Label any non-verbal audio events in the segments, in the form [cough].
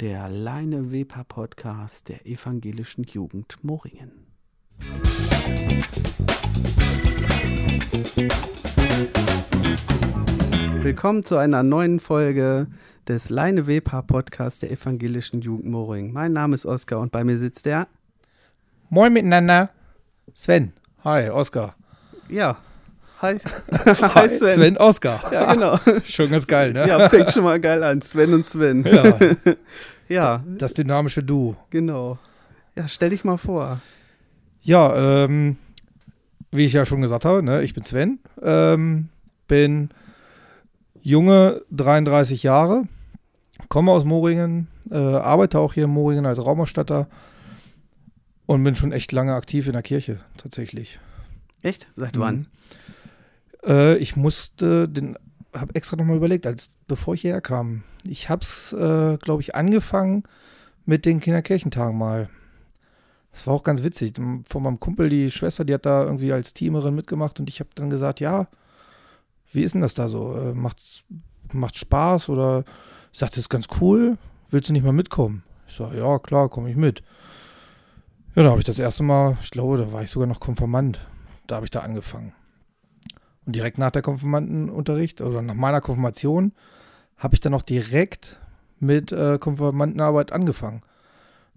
der Leine Weber Podcast der evangelischen Jugend Moringen. Willkommen zu einer neuen Folge des Leine Weber Podcast der evangelischen Jugend Moringen. Mein Name ist Oskar und bei mir sitzt der. Moin miteinander. Sven. Hi, Oskar. Ja, [laughs] Hi, Hi Sven. Sven Oskar. Ja, genau. [laughs] schon ganz geil, ne? Ja, fängt schon mal geil an. Sven und Sven. Ja. [laughs] ja. Das dynamische Du. Genau. Ja, stell dich mal vor. Ja, ähm, wie ich ja schon gesagt habe, ne, ich bin Sven. Ähm, bin junge 33 Jahre, komme aus Moringen, äh, arbeite auch hier in Moringen als Raumausstatter und bin schon echt lange aktiv in der Kirche, tatsächlich. Echt? Seit wann? Äh, ich musste, den habe extra nochmal überlegt, als bevor ich hierher kam. Ich habe es, äh, glaube ich, angefangen mit den Kinderkirchentagen mal. Das war auch ganz witzig. Von meinem Kumpel, die Schwester, die hat da irgendwie als Teamerin mitgemacht und ich habe dann gesagt, ja, wie ist denn das da so? Äh, macht's, macht Spaß oder sagt es ganz cool? Willst du nicht mal mitkommen? Ich sage, ja, klar, komme ich mit. Ja, da habe ich das erste Mal, ich glaube, da war ich sogar noch Konfirmand. Da habe ich da angefangen. Direkt nach der Konfirmandenunterricht oder nach meiner Konfirmation habe ich dann auch direkt mit äh, Konfirmandenarbeit angefangen.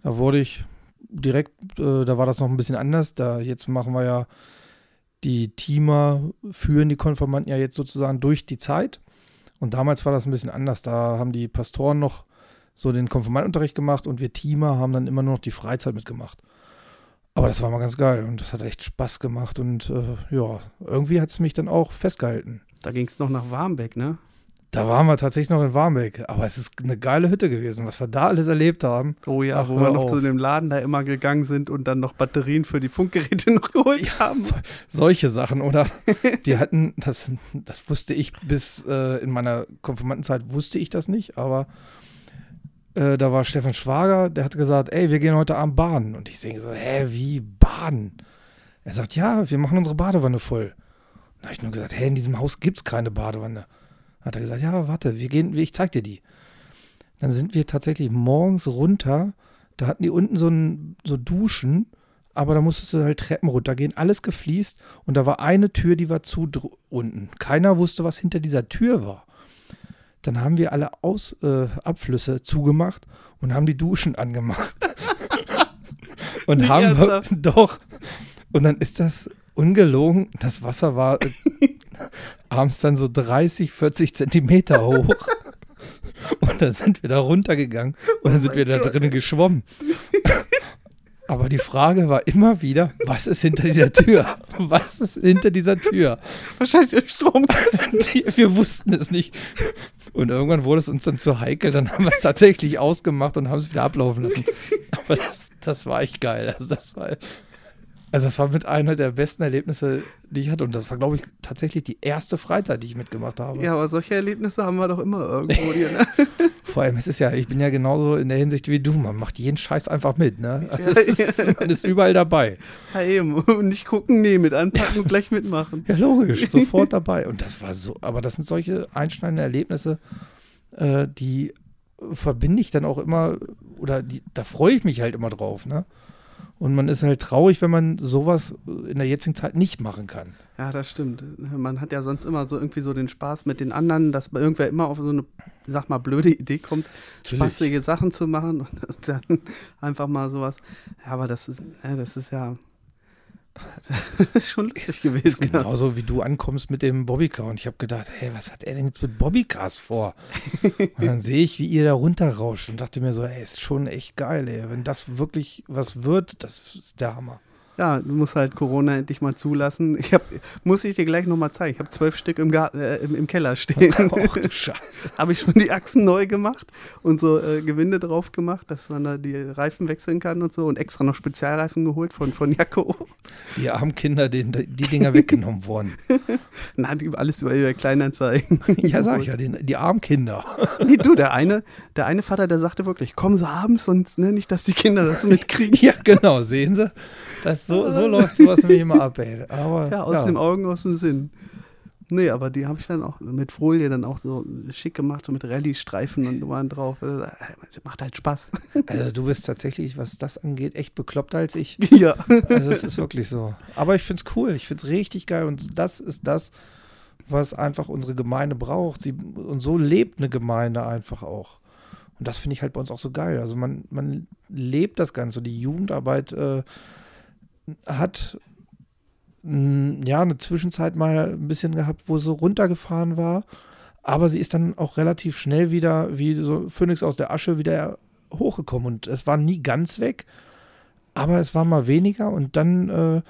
Da wurde ich direkt, äh, da war das noch ein bisschen anders. Da jetzt machen wir ja die Teamer führen die Konfirmanden ja jetzt sozusagen durch die Zeit. Und damals war das ein bisschen anders. Da haben die Pastoren noch so den Konfirmandenunterricht gemacht und wir Teamer haben dann immer nur noch die Freizeit mitgemacht. Aber das war mal ganz geil und das hat echt Spaß gemacht und äh, ja, irgendwie hat es mich dann auch festgehalten. Da ging es noch nach Warmbeck, ne? Da waren wir tatsächlich noch in Warmbeck, aber es ist eine geile Hütte gewesen, was wir da alles erlebt haben. Oh ja, Ach, wo wir noch zu dem Laden da immer gegangen sind und dann noch Batterien für die Funkgeräte [laughs] noch geholt ja, haben. So, solche Sachen, oder? die hatten, das, das wusste ich bis äh, in meiner Konfirmandenzeit, wusste ich das nicht, aber äh, da war Stefan Schwager, der hat gesagt, ey, wir gehen heute Abend baden. Und ich denke so, hä, wie baden? Er sagt, ja, wir machen unsere Badewanne voll. Da habe ich nur gesagt, hä, in diesem Haus gibt es keine Badewanne. Hat er gesagt, ja, warte, wir gehen, ich zeig dir die. Dann sind wir tatsächlich morgens runter. Da hatten die unten so, ein, so Duschen, aber da musstest du halt Treppen runtergehen, alles gefliest und da war eine Tür, die war zu unten. Keiner wusste, was hinter dieser Tür war. Dann haben wir alle Aus, äh, Abflüsse zugemacht und haben die Duschen angemacht. [laughs] und Nicht haben ernsthaft? [laughs] doch. Und dann ist das ungelogen. Das Wasser war äh, [laughs] abends dann so 30, 40 Zentimeter hoch. Und dann sind wir da runtergegangen und dann oh sind wir da drinnen geschwommen. Aber die Frage war immer wieder, was ist hinter dieser Tür? Was ist hinter dieser Tür? Wahrscheinlich der Stromkasten. [laughs] Wir wussten es nicht. Und irgendwann wurde es uns dann zu heikel, dann haben wir es tatsächlich ausgemacht und haben es wieder ablaufen lassen. [laughs] Aber das, das war echt geil. Also das war also das war mit einer der besten Erlebnisse, die ich hatte. Und das war, glaube ich, tatsächlich die erste Freizeit, die ich mitgemacht habe. Ja, aber solche Erlebnisse haben wir doch immer irgendwo hier, ne? [laughs] Vor allem, es ist ja, ich bin ja genauso in der Hinsicht wie du. Man macht jeden Scheiß einfach mit, ne? Also ja, ist, [laughs] man ist überall dabei. Ja, eben. nicht gucken, nee, mit anpacken und gleich mitmachen. Ja, logisch, [laughs] sofort dabei. Und das war so, aber das sind solche einschneidenden Erlebnisse, äh, die verbinde ich dann auch immer, oder die, da freue ich mich halt immer drauf, ne? Und man ist halt traurig, wenn man sowas in der jetzigen Zeit nicht machen kann. Ja, das stimmt. Man hat ja sonst immer so irgendwie so den Spaß mit den anderen, dass irgendwer immer auf so eine, sag mal, blöde Idee kommt, Natürlich. spaßige Sachen zu machen und [laughs] dann einfach mal sowas. Ja, aber das ist, ja, das ist ja das [laughs] ist schon lustig gewesen. Genauso wie du ankommst mit dem Bobbycar. Und ich habe gedacht, hey, was hat er denn jetzt mit Bobbycars vor? [laughs] und dann sehe ich, wie ihr da runterrauscht und dachte mir so, ey, ist schon echt geil, ey. Wenn das wirklich was wird, das ist der Hammer. Ja, du musst halt Corona endlich mal zulassen. Ich hab, muss ich dir gleich nochmal zeigen. Ich habe zwölf Stück im, Garten, äh, im, im, Keller stehen. [laughs] Ach du Scheiße. [laughs] habe ich schon die Achsen neu gemacht und so äh, Gewinde drauf gemacht, dass man da die Reifen wechseln kann und so. Und extra noch Spezialreifen geholt von, von Jacko. Die armen Kinder, denen die Dinger weggenommen wurden. [laughs] Na, die, alles über, über Kleinanzeigen. ja, sag ich ja, die, die armen Kinder. nee, du, der eine, der eine Vater, der sagte wirklich, kommen Sie abends, sonst ne, nicht, dass die Kinder das mitkriegen. ja, genau, sehen Sie. Das, so, so läuft sowas nämlich immer ab, ey. Aber, ja, aus ja. dem Augen, aus dem Sinn. Nee, aber die habe ich dann auch mit Folie dann auch so schick gemacht, so mit Rallye-Streifen und waren drauf. Das macht halt Spaß. [laughs] Also du bist tatsächlich, was das angeht, echt bekloppter als ich. [laughs] Ja. Also es ist wirklich so. Aber ich finde es cool, ich finde es richtig geil und das ist das, was einfach unsere Gemeinde braucht. Sie, und so lebt eine Gemeinde einfach auch. Und das finde ich halt bei uns auch so geil. Also man, man lebt das Ganze. Die Jugendarbeit äh, hat mh, ja eine Zwischenzeit mal ein bisschen gehabt, wo so runtergefahren war. Aber sie ist dann auch relativ schnell wieder, wie so Phönix aus der Asche, wieder hochgekommen. Und es war nie ganz weg, aber es war mal weniger und dann äh,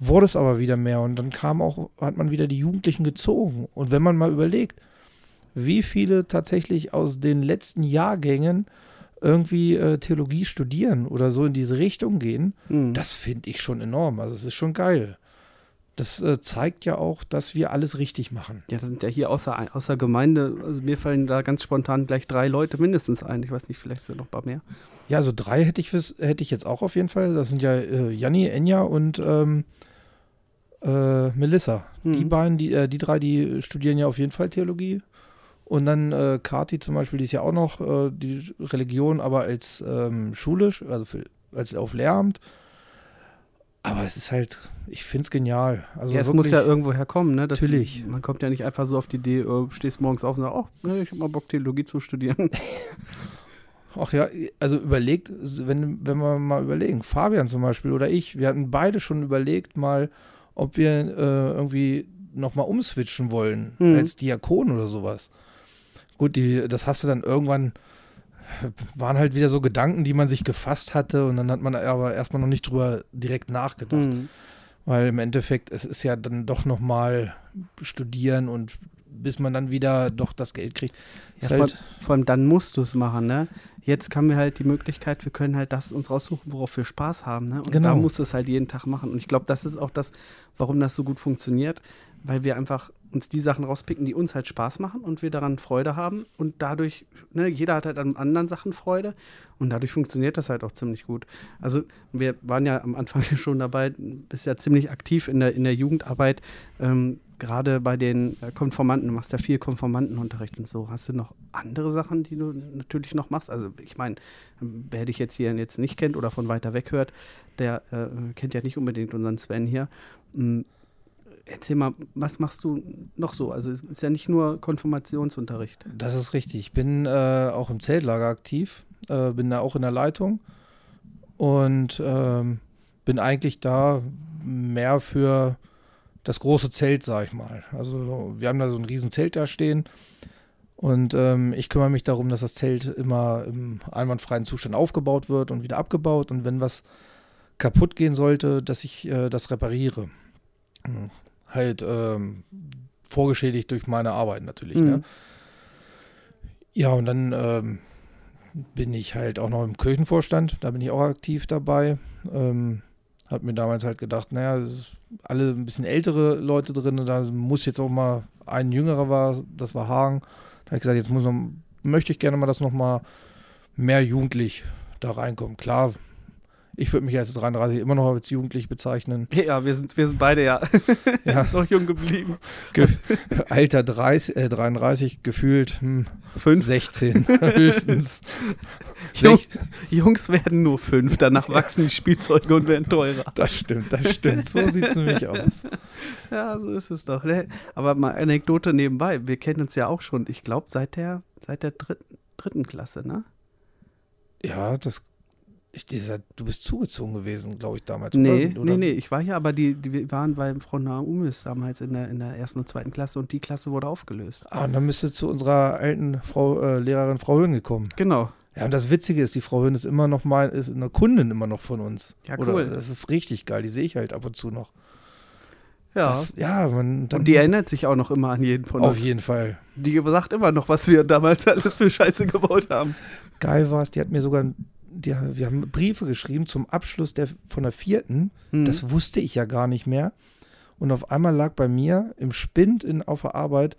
wurde es aber wieder mehr. Und dann kam auch, hat man wieder die Jugendlichen gezogen. Und wenn man mal überlegt, wie viele tatsächlich aus den letzten Jahrgängen irgendwie äh, Theologie studieren oder so in diese Richtung gehen, Mhm. das finde ich schon enorm. Also es ist schon geil. Das äh, zeigt ja auch, dass wir alles richtig machen. Ja, das sind ja hier außer, außer Gemeinde, also mir fallen da ganz spontan gleich drei Leute mindestens ein. Ich weiß nicht, vielleicht sind noch ein paar mehr. Ja, so drei hätte ich, fürs, hätte ich jetzt auch auf jeden Fall. Das sind ja äh, Janni, Enja und ähm, äh, Melissa. Die Mhm. beiden, die, äh, die drei, die studieren ja auf jeden Fall Theologie. Und dann äh, Kati zum Beispiel, die ist ja auch noch äh, die Religion, aber als ähm, schulisch, also für, als auf Lehramt. Aber es ist halt, ich finde es genial. Also ja, es wirklich, muss ja irgendwo herkommen, ne? Das- Natürlich. Man kommt ja nicht einfach so auf die Idee, äh, stehst morgens auf und sagst, oh, ich habe mal Bock, Theologie zu studieren. [laughs] [laughs] Ach ja, also überlegt, wenn, wenn wir mal überlegen, Fabian zum Beispiel oder ich, wir hatten beide schon überlegt mal, ob wir äh, irgendwie nochmal umswitchen wollen Mhm. als Diakon oder sowas. Gut, die, das hast du dann irgendwann, waren halt wieder so Gedanken, die man sich gefasst hatte und dann hat man aber erstmal noch nicht drüber direkt nachgedacht. Mhm. Weil im Endeffekt, es ist ja dann doch nochmal studieren und bis man dann wieder doch das Geld kriegt. Ja, Ist vor, halt, vor allem dann musst du es machen, ne? Jetzt haben wir halt die Möglichkeit, wir können halt das uns raussuchen, worauf wir Spaß haben, ne? Und Genau. da musst du es halt jeden Tag machen. Und ich glaube, das ist auch das, warum das so gut funktioniert, weil wir einfach uns die Sachen rauspicken, die uns halt Spaß machen und wir daran Freude haben. Und dadurch, ne, jeder hat halt an anderen Sachen Freude und dadurch funktioniert das halt auch ziemlich gut. Also wir waren ja am Anfang [laughs] schon dabei, bist ja ziemlich aktiv in der, in der Jugendarbeit. Ähm, Gerade bei den äh, Konformanten, du machst ja viel Konformantenunterricht und so. Hast du noch andere Sachen, die du natürlich noch machst? Also ich meine, wer dich jetzt hier jetzt nicht kennt oder von weiter weg hört, der äh, kennt ja nicht unbedingt unseren Sven hier. Erzähl mal, was machst du noch so? Also es ist ja nicht nur Konfirmationsunterricht. Das ist richtig. Ich bin äh, auch im Zeltlager aktiv, äh, bin da auch in der Leitung und ähm, bin eigentlich da mehr für das große Zelt, sag ich mal. Also wir haben da so ein riesen Zelt da stehen und ähm, ich kümmere mich darum, dass das Zelt immer im einwandfreien Zustand aufgebaut wird und wieder abgebaut und wenn was kaputt gehen sollte, dass ich äh, das repariere. Halt ähm, vorgeschädigt durch meine Arbeit natürlich. Ne? Mhm. Ja, und dann ähm, bin ich halt auch noch im Kirchenvorstand, da bin ich auch aktiv dabei. Ähm, hab mir damals halt gedacht, naja, alle ein bisschen ältere Leute drin, da muss jetzt auch mal ein jüngerer war, das war Hagen. Da habe ich gesagt, jetzt muss noch, möchte ich gerne mal, dass noch mal mehr jugendlich da reinkommen. Klar, ich würde mich als 33 immer noch als jugendlich bezeichnen. [laughs] Ja, wir sind, wir sind beide ja, Ja. [laughs] noch jung geblieben. Ge Alter 30, äh, 33, gefühlt hm, Fünf. 16 [laughs] höchstens. Jung, Jungs werden nur fünf, danach wachsen die Spielzeuge und werden teurer. Das stimmt, das stimmt. So sieht es nämlich aus. Ja, so ist es doch. Ne? Aber mal Anekdote nebenbei. Wir kennen uns ja auch schon, ich glaube, seit der, seit der dritten, dritten Klasse, ne? Ja, das. Ich, dieser, du bist zugezogen gewesen, glaube ich, damals. Nee, oder? nee, nee. Ich war hier, aber die, die wir waren bei Frau Naumis damals in der, in der ersten und zweiten Klasse und die Klasse wurde aufgelöst. Ah, und dann bist du zu unserer alten Frau, äh, Lehrerin Frau Höhn gekommen. Genau. Ja, und das Witzige ist, die Frau Höhn ist immer noch mal, ist eine Kundin immer noch von uns. Ja, Oder, cool. das ist richtig geil, die sehe ich halt ab und zu noch. Ja. Das, ja, man, und die erinnert sich auch noch immer an jeden von auf uns. jeden Fall. Die sagt immer noch, was wir damals [laughs] alles für Scheiße gebaut haben. Geil war es, die hat mir sogar, die, wir haben Briefe geschrieben zum Abschluss der, von der vierten. Hm. Das wusste ich ja gar nicht mehr. Und auf einmal lag bei mir im Spind in, auf der Arbeit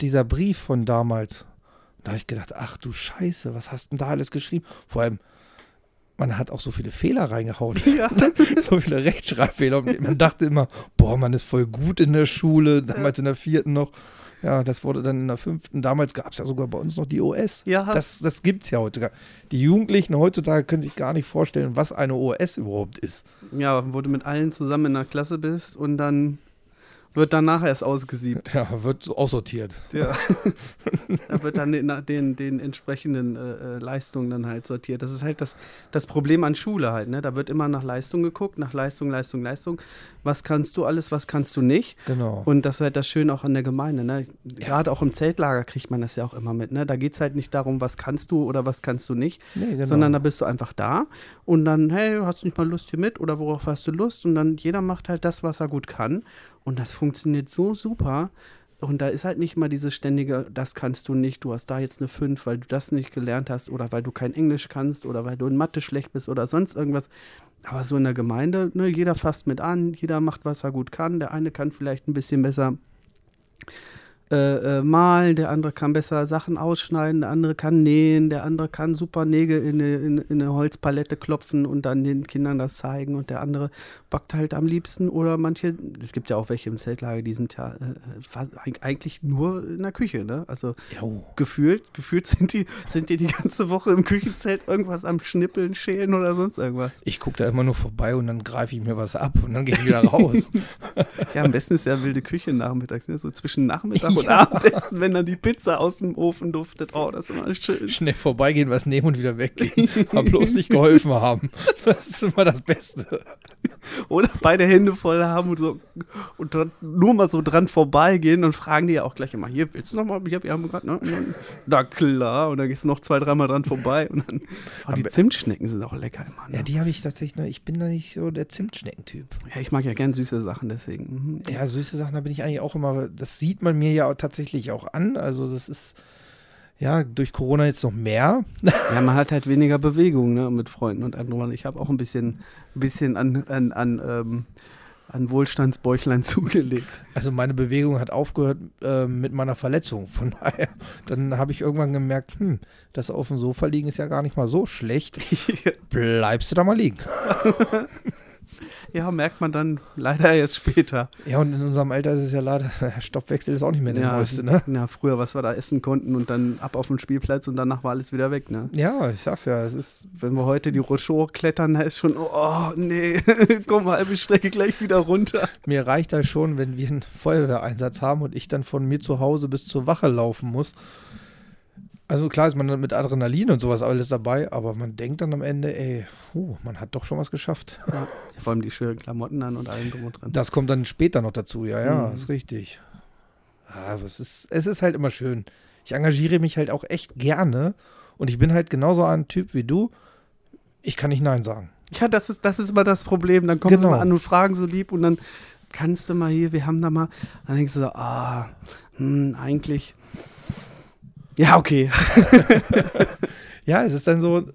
dieser Brief von damals. Da habe ich gedacht, ach du Scheiße, was hast denn da alles geschrieben? Vor allem, man hat auch so viele Fehler reingehauen. [laughs] [laughs] Ja. so viele Rechtschreibfehler. Man dachte immer, boah, man ist voll gut in der Schule, damals in der vierten noch. Ja, das wurde dann in der fünften. Damals gab es ja sogar bei uns noch die OS. Ja. Das, das gibt es ja heutzutage. Die Jugendlichen heutzutage können sich gar nicht vorstellen, was eine OS überhaupt ist. Ja, wo du mit allen zusammen in der Klasse bist und dann wird danach erst ausgesiebt. Ja, wird so aussortiert. Ja. [laughs] da wird dann den, den, den entsprechenden äh, äh, Leistungen dann halt sortiert. Das ist halt das, das Problem an Schule halt. Ne? Da wird immer nach Leistung geguckt, nach Leistung, Leistung, Leistung. Was kannst du alles, was kannst du nicht? Genau. Und das ist halt das Schöne auch an der Gemeinde. Ne? Gerade auch im Zeltlager kriegt man das ja auch immer mit. Ne? Da geht es halt nicht darum, was kannst du oder was kannst du nicht, Nee, genau. sondern da bist du einfach da und dann, hey, hast du nicht mal Lust hier mit oder worauf hast du Lust? Und dann jeder macht halt das, was er gut kann. Und das funktioniert so super. Und da ist halt nicht mal dieses ständige, das kannst du nicht, du hast da jetzt eine 5, weil du das nicht gelernt hast oder weil du kein Englisch kannst oder weil du in Mathe schlecht bist oder sonst irgendwas. Aber so in der Gemeinde, ne, jeder fasst mit an, jeder macht, was er gut kann. Der eine kann vielleicht ein bisschen besser äh, äh, malen, der andere kann besser Sachen ausschneiden, der andere kann nähen, der andere kann super Nägel in eine, in, in eine Holzpalette klopfen und dann den Kindern das zeigen und der andere backt halt am liebsten oder manche, es gibt ja auch welche im Zeltlager, die sind ja äh, eigentlich nur in der Küche, ne? Also Jo. gefühlt, gefühlt sind die, sind die die ganze Woche im Küchenzelt irgendwas am Schnippeln, Schälen oder sonst irgendwas. Ich gucke da immer nur vorbei und dann greife ich mir was ab und dann gehe ich wieder raus. [laughs] Ja, am besten ist ja wilde Küche nachmittags, ne? so zwischen Nachmittag und Abendessen, wenn dann die Pizza aus dem Ofen duftet. Oh, das ist immer schön. Schnell vorbeigehen, was nehmen und wieder weggehen. [laughs] Aber bloß nicht geholfen haben. Das ist immer das Beste. Oder beide Hände voll haben und so und nur mal so dran vorbeigehen und fragen die ja auch gleich immer, hier, willst du noch mal, hier, wir haben gerade, ne? Na klar, und dann gehst du noch zwei, dreimal dran vorbei und dann, oh, die Zimtschnecken sind auch lecker immer, ne? Ja, die habe ich tatsächlich noch. Ich bin da nicht so der Zimtschneckentyp. Ja, ich mag ja gern süße Sachen, deswegen. mhm. Ja, süße Sachen, da bin ich eigentlich auch immer. Das sieht man mir ja tatsächlich auch an. Also, das ist ja durch Corona jetzt noch mehr. Ja, man hat halt weniger Bewegung, ne, mit Freunden und anderen. Ich habe auch ein bisschen, ein bisschen an, an, an, ähm, an Wohlstandsbäuchlein [laughs] zugelegt. Also, meine Bewegung hat aufgehört äh, mit meiner Verletzung. Von daher, dann habe ich irgendwann gemerkt, hm, das auf dem Sofa liegen ist ja gar nicht mal so schlecht. [laughs] Bleibst du da mal liegen. [laughs] [laughs] ja, merkt man dann leider erst später. Ja, und in unserem Alter ist es ja leider, [laughs] der Stoffwechsel ist auch nicht mehr der ja, neueste, ne? ja, früher, was wir da essen konnten und dann ab auf den Spielplatz und danach war alles wieder weg, ne? Ja, ich sag's ja, es ist Wenn wir heute die Roche klettern, da ist schon, oh, nee, [laughs] komm, halbe Strecke gleich wieder runter. Mir reicht das schon, wenn wir einen Feuerwehreinsatz haben und ich dann von mir zu Hause bis zur Wache laufen muss. Also klar ist man mit Adrenalin und sowas alles dabei, aber man denkt dann am Ende, ey, puh, man hat doch schon was geschafft. Ja, vor allem die schönen Klamotten an und allem drum und dran. Das kommt dann später noch dazu, ja, ja, Mhm. ist richtig. Ja, aber es ist, es ist halt immer schön. Ich engagiere mich halt auch echt gerne und ich bin halt genauso ein Typ wie du. Ich kann nicht Nein sagen. Ja, das ist, das ist immer das Problem. Dann kommen Genau. sie mal an und fragen so lieb und dann kannst du mal hier, wir haben da mal, dann denkst du so, ah, hm, eigentlich. Ja, okay. [laughs] Ja, es ist dann so,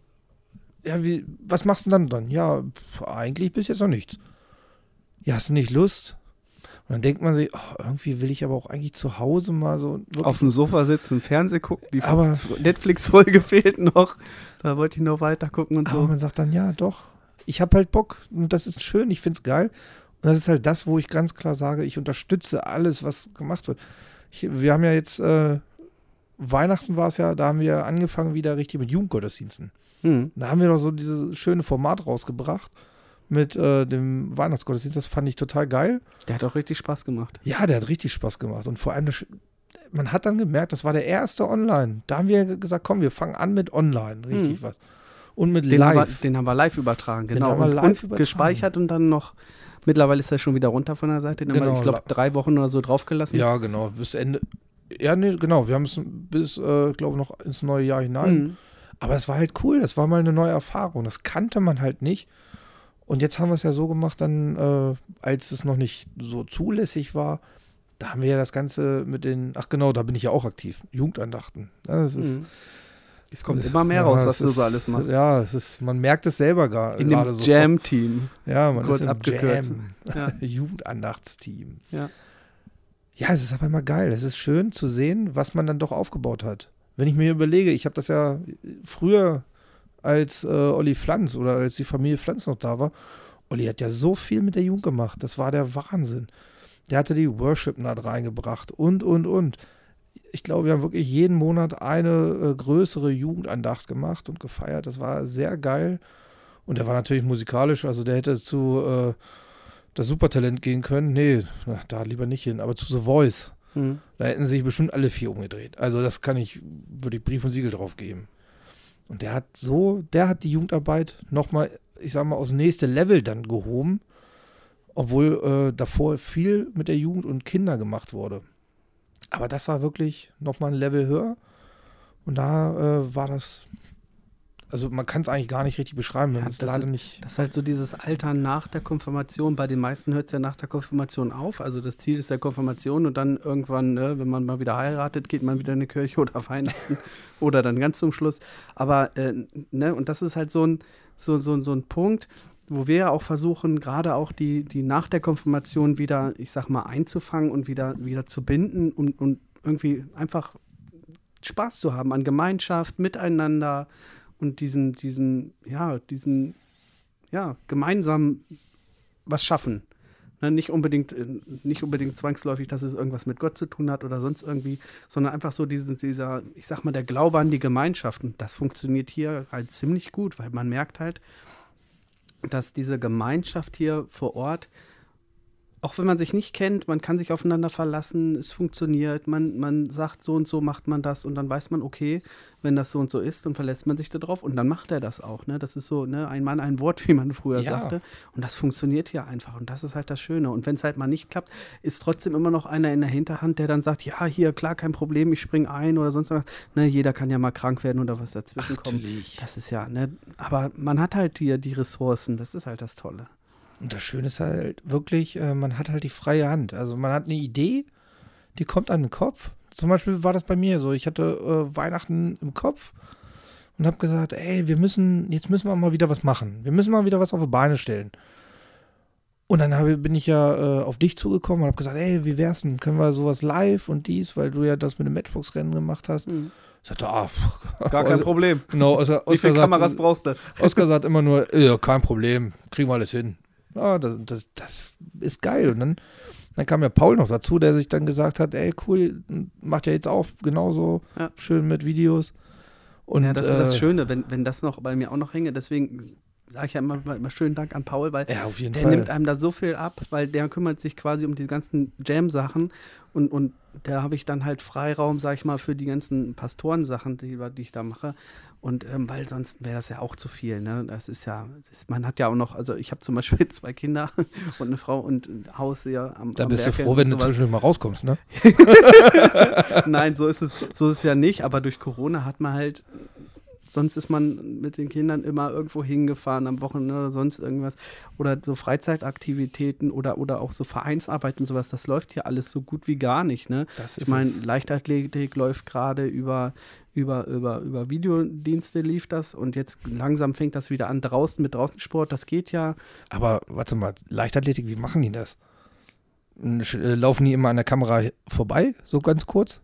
ja, wie, was machst du denn dann? dann? Ja, pf, eigentlich bis jetzt noch nichts. Ja, hast du nicht Lust? Und dann denkt man sich, oh, irgendwie will ich aber auch eigentlich zu Hause mal so. Auf dem Sofa sitzen, Fernseh gucken, die Aber- Netflix-Folge [laughs] fehlt noch. Da wollte ich noch weiter gucken und aber so. man sagt dann, ja, doch, ich habe halt Bock und das ist schön, ich finde es geil. Und das ist halt das, wo ich ganz klar sage, ich unterstütze alles, was gemacht wird. Ich, wir haben ja jetzt, äh, Weihnachten war es ja, da haben wir angefangen wieder richtig mit Jugendgottesdiensten. Hm. Da haben wir doch so dieses schöne Format rausgebracht mit äh, dem Weihnachtsgottesdienst. Das fand ich total geil. Der hat auch richtig Spaß gemacht. Ja, der hat richtig Spaß gemacht. Und vor allem, das, man hat dann gemerkt, das war der erste Online. Da haben wir gesagt, komm, wir fangen an mit Online, richtig Mhm. was. Und mit Den haben, wir, Live. den haben wir live übertragen, Den genau. haben wir und, live und übertragen. gespeichert und dann noch, mittlerweile ist er schon wieder runter von der Seite. Den haben wir, Genau, ich glaube, la- drei Wochen oder so draufgelassen. Ja, genau, bis Ende. Ja, nee, genau. Wir haben es bis, äh, glaube noch ins neue Jahr hinein. Mhm. Aber es war halt cool, das war mal eine neue Erfahrung. Das kannte man halt nicht. Und jetzt haben wir es ja so gemacht, dann, äh, als es noch nicht so zulässig war, da haben wir ja das Ganze mit den, ach genau, da bin ich ja auch aktiv, Jugendandachten. Ja, das ist, Mhm. Es kommt immer mehr ja, raus, was du ist, so alles machst. Ja, es ist, man merkt es selber gar, In gerade dem so. Jam-Team. Ja, man kurz ist im abgekürzt. Jam. Ja. [laughs] Jugendandachtsteam. Ja. Ja, es ist aber immer geil. Es ist schön zu sehen, was man dann doch aufgebaut hat. Wenn ich mir überlege, ich habe das ja früher als äh, Olli Pflanz oder als die Familie Pflanz noch da war. Olli hat ja so viel mit der Jugend gemacht. Das war der Wahnsinn. Der hatte die Worship Night reingebracht und, und, und. Ich glaube, wir haben wirklich jeden Monat eine äh, größere Jugendandacht gemacht und gefeiert. Das war sehr geil. Und er war natürlich musikalisch, also der hätte zu äh, das Supertalent gehen können. Nee, na, da lieber nicht hin, aber zu The Voice. Mhm. Da hätten sich bestimmt alle vier umgedreht. Also das kann ich, würde ich Brief und Siegel drauf geben. Und der hat so, der hat die Jugendarbeit nochmal, ich sag mal, aufs nächste Level dann gehoben, obwohl äh, davor viel mit der Jugend und Kinder gemacht wurde. Aber das war wirklich nochmal ein Level höher. Und da äh, war das, also man kann es eigentlich gar nicht richtig beschreiben, wenn Ja, man es das leider ist- nicht. Das ist halt so dieses Alter nach der Konfirmation. Bei den meisten hört es ja nach der Konfirmation auf. Also das Ziel ist der Konfirmation und dann irgendwann, ne, wenn man mal wieder heiratet, geht man wieder in die Kirche oder Weihnachten [laughs] oder dann ganz zum Schluss. Aber, äh, ne, und das ist halt so ein, so, so, so ein Punkt, wo wir ja auch versuchen, gerade auch die, die nach der Konfirmation wieder, ich sag mal, einzufangen und wieder, wieder zu binden und, und irgendwie einfach Spaß zu haben an Gemeinschaft, miteinander und diesen, diesen, ja, diesen, ja, gemeinsam was schaffen. Ne, nicht, unbedingt, äh, nicht unbedingt zwangsläufig, dass es irgendwas mit Gott zu tun hat oder sonst irgendwie, sondern einfach so diesen, dieser, ich sag mal, der Glaube an die Gemeinschaft. Und das funktioniert hier halt ziemlich gut, weil man merkt halt, dass diese Gemeinschaft hier vor Ort, auch wenn man sich nicht kennt, man kann sich aufeinander verlassen, es funktioniert, man, man sagt, so und so macht man das und dann weiß man, okay, wenn das so und so ist, dann verlässt man sich darauf und dann macht er das auch. Ne? Das ist so, ne, ein Mann, ein Wort, [laughs] wie man früher Ja. sagte. Und das funktioniert hier einfach und das ist halt das Schöne. Und wenn es halt mal nicht klappt, ist trotzdem immer noch einer in der Hinterhand, der dann sagt, ja, hier, klar, kein Problem, ich spring ein oder sonst was. Ne, jeder kann ja mal krank werden oder was dazwischen kommt. Natürlich. Das ist ja, ne, aber man hat halt hier die Ressourcen, das ist halt das Tolle. Und das Schöne ist halt wirklich, äh, man hat halt die freie Hand. Also man hat eine Idee, die kommt an den Kopf. Zum Beispiel war das bei mir so. Ich hatte äh, Weihnachten im Kopf und habe gesagt, ey, wir müssen, jetzt müssen wir mal wieder was machen. Wir müssen mal wieder was auf die Beine stellen. Und dann habe, bin ich ja äh, auf dich zugekommen und habe gesagt, ey, wie wär's denn? Können wir sowas live und dies, weil du ja das mit dem Matchbox-Rennen gemacht hast. Ich sagte, ah, Gar kein also, Problem. Genau, Oskar, Wie viele Oskar sagt- Kameras brauchst du? Oskar sagt immer nur, kein Problem, kriegen wir alles hin. Ja, das, das, das ist geil. Und dann, dann kam ja Paul noch dazu, der sich dann gesagt hat, ey, cool, macht ja jetzt auch genauso Ja. schön mit Videos. Und ja, das ist das äh, Schöne, wenn, wenn das noch bei mir auch noch hänge. Deswegen sage ich ja immer, immer schönen Dank an Paul, weil Ja, der Fall. nimmt einem da so viel ab, weil der kümmert sich quasi um die ganzen Jam-Sachen und, und da habe ich dann halt Freiraum, sag ich mal, für die ganzen Pastorensachen, die, die ich da mache. Und ähm, weil sonst wäre das ja auch zu viel. Ne? Das ist ja, das, man hat ja auch noch, also ich habe zum Beispiel [laughs] zwei Kinder [laughs] und eine Frau und ein Haus hier am da am bist du Berge froh, wenn du sowas. zwischendurch mal rauskommst, ne? [laughs] Nein, so ist es, so ist es ja nicht, aber durch Corona hat man halt, sonst ist man mit den Kindern immer irgendwo hingefahren am Wochenende oder sonst irgendwas. Oder so Freizeitaktivitäten oder, oder auch so Vereinsarbeit und sowas, das läuft hier alles so gut wie gar nicht. Ne? Ich meine, Leichtathletik läuft gerade über, über, über, über Videodienste lief das und jetzt langsam fängt das wieder an draußen mit Draußensport, das geht ja. Aber warte mal, Leichtathletik, wie machen die das? Äh, Laufen die immer an der Kamera vorbei, so ganz kurz?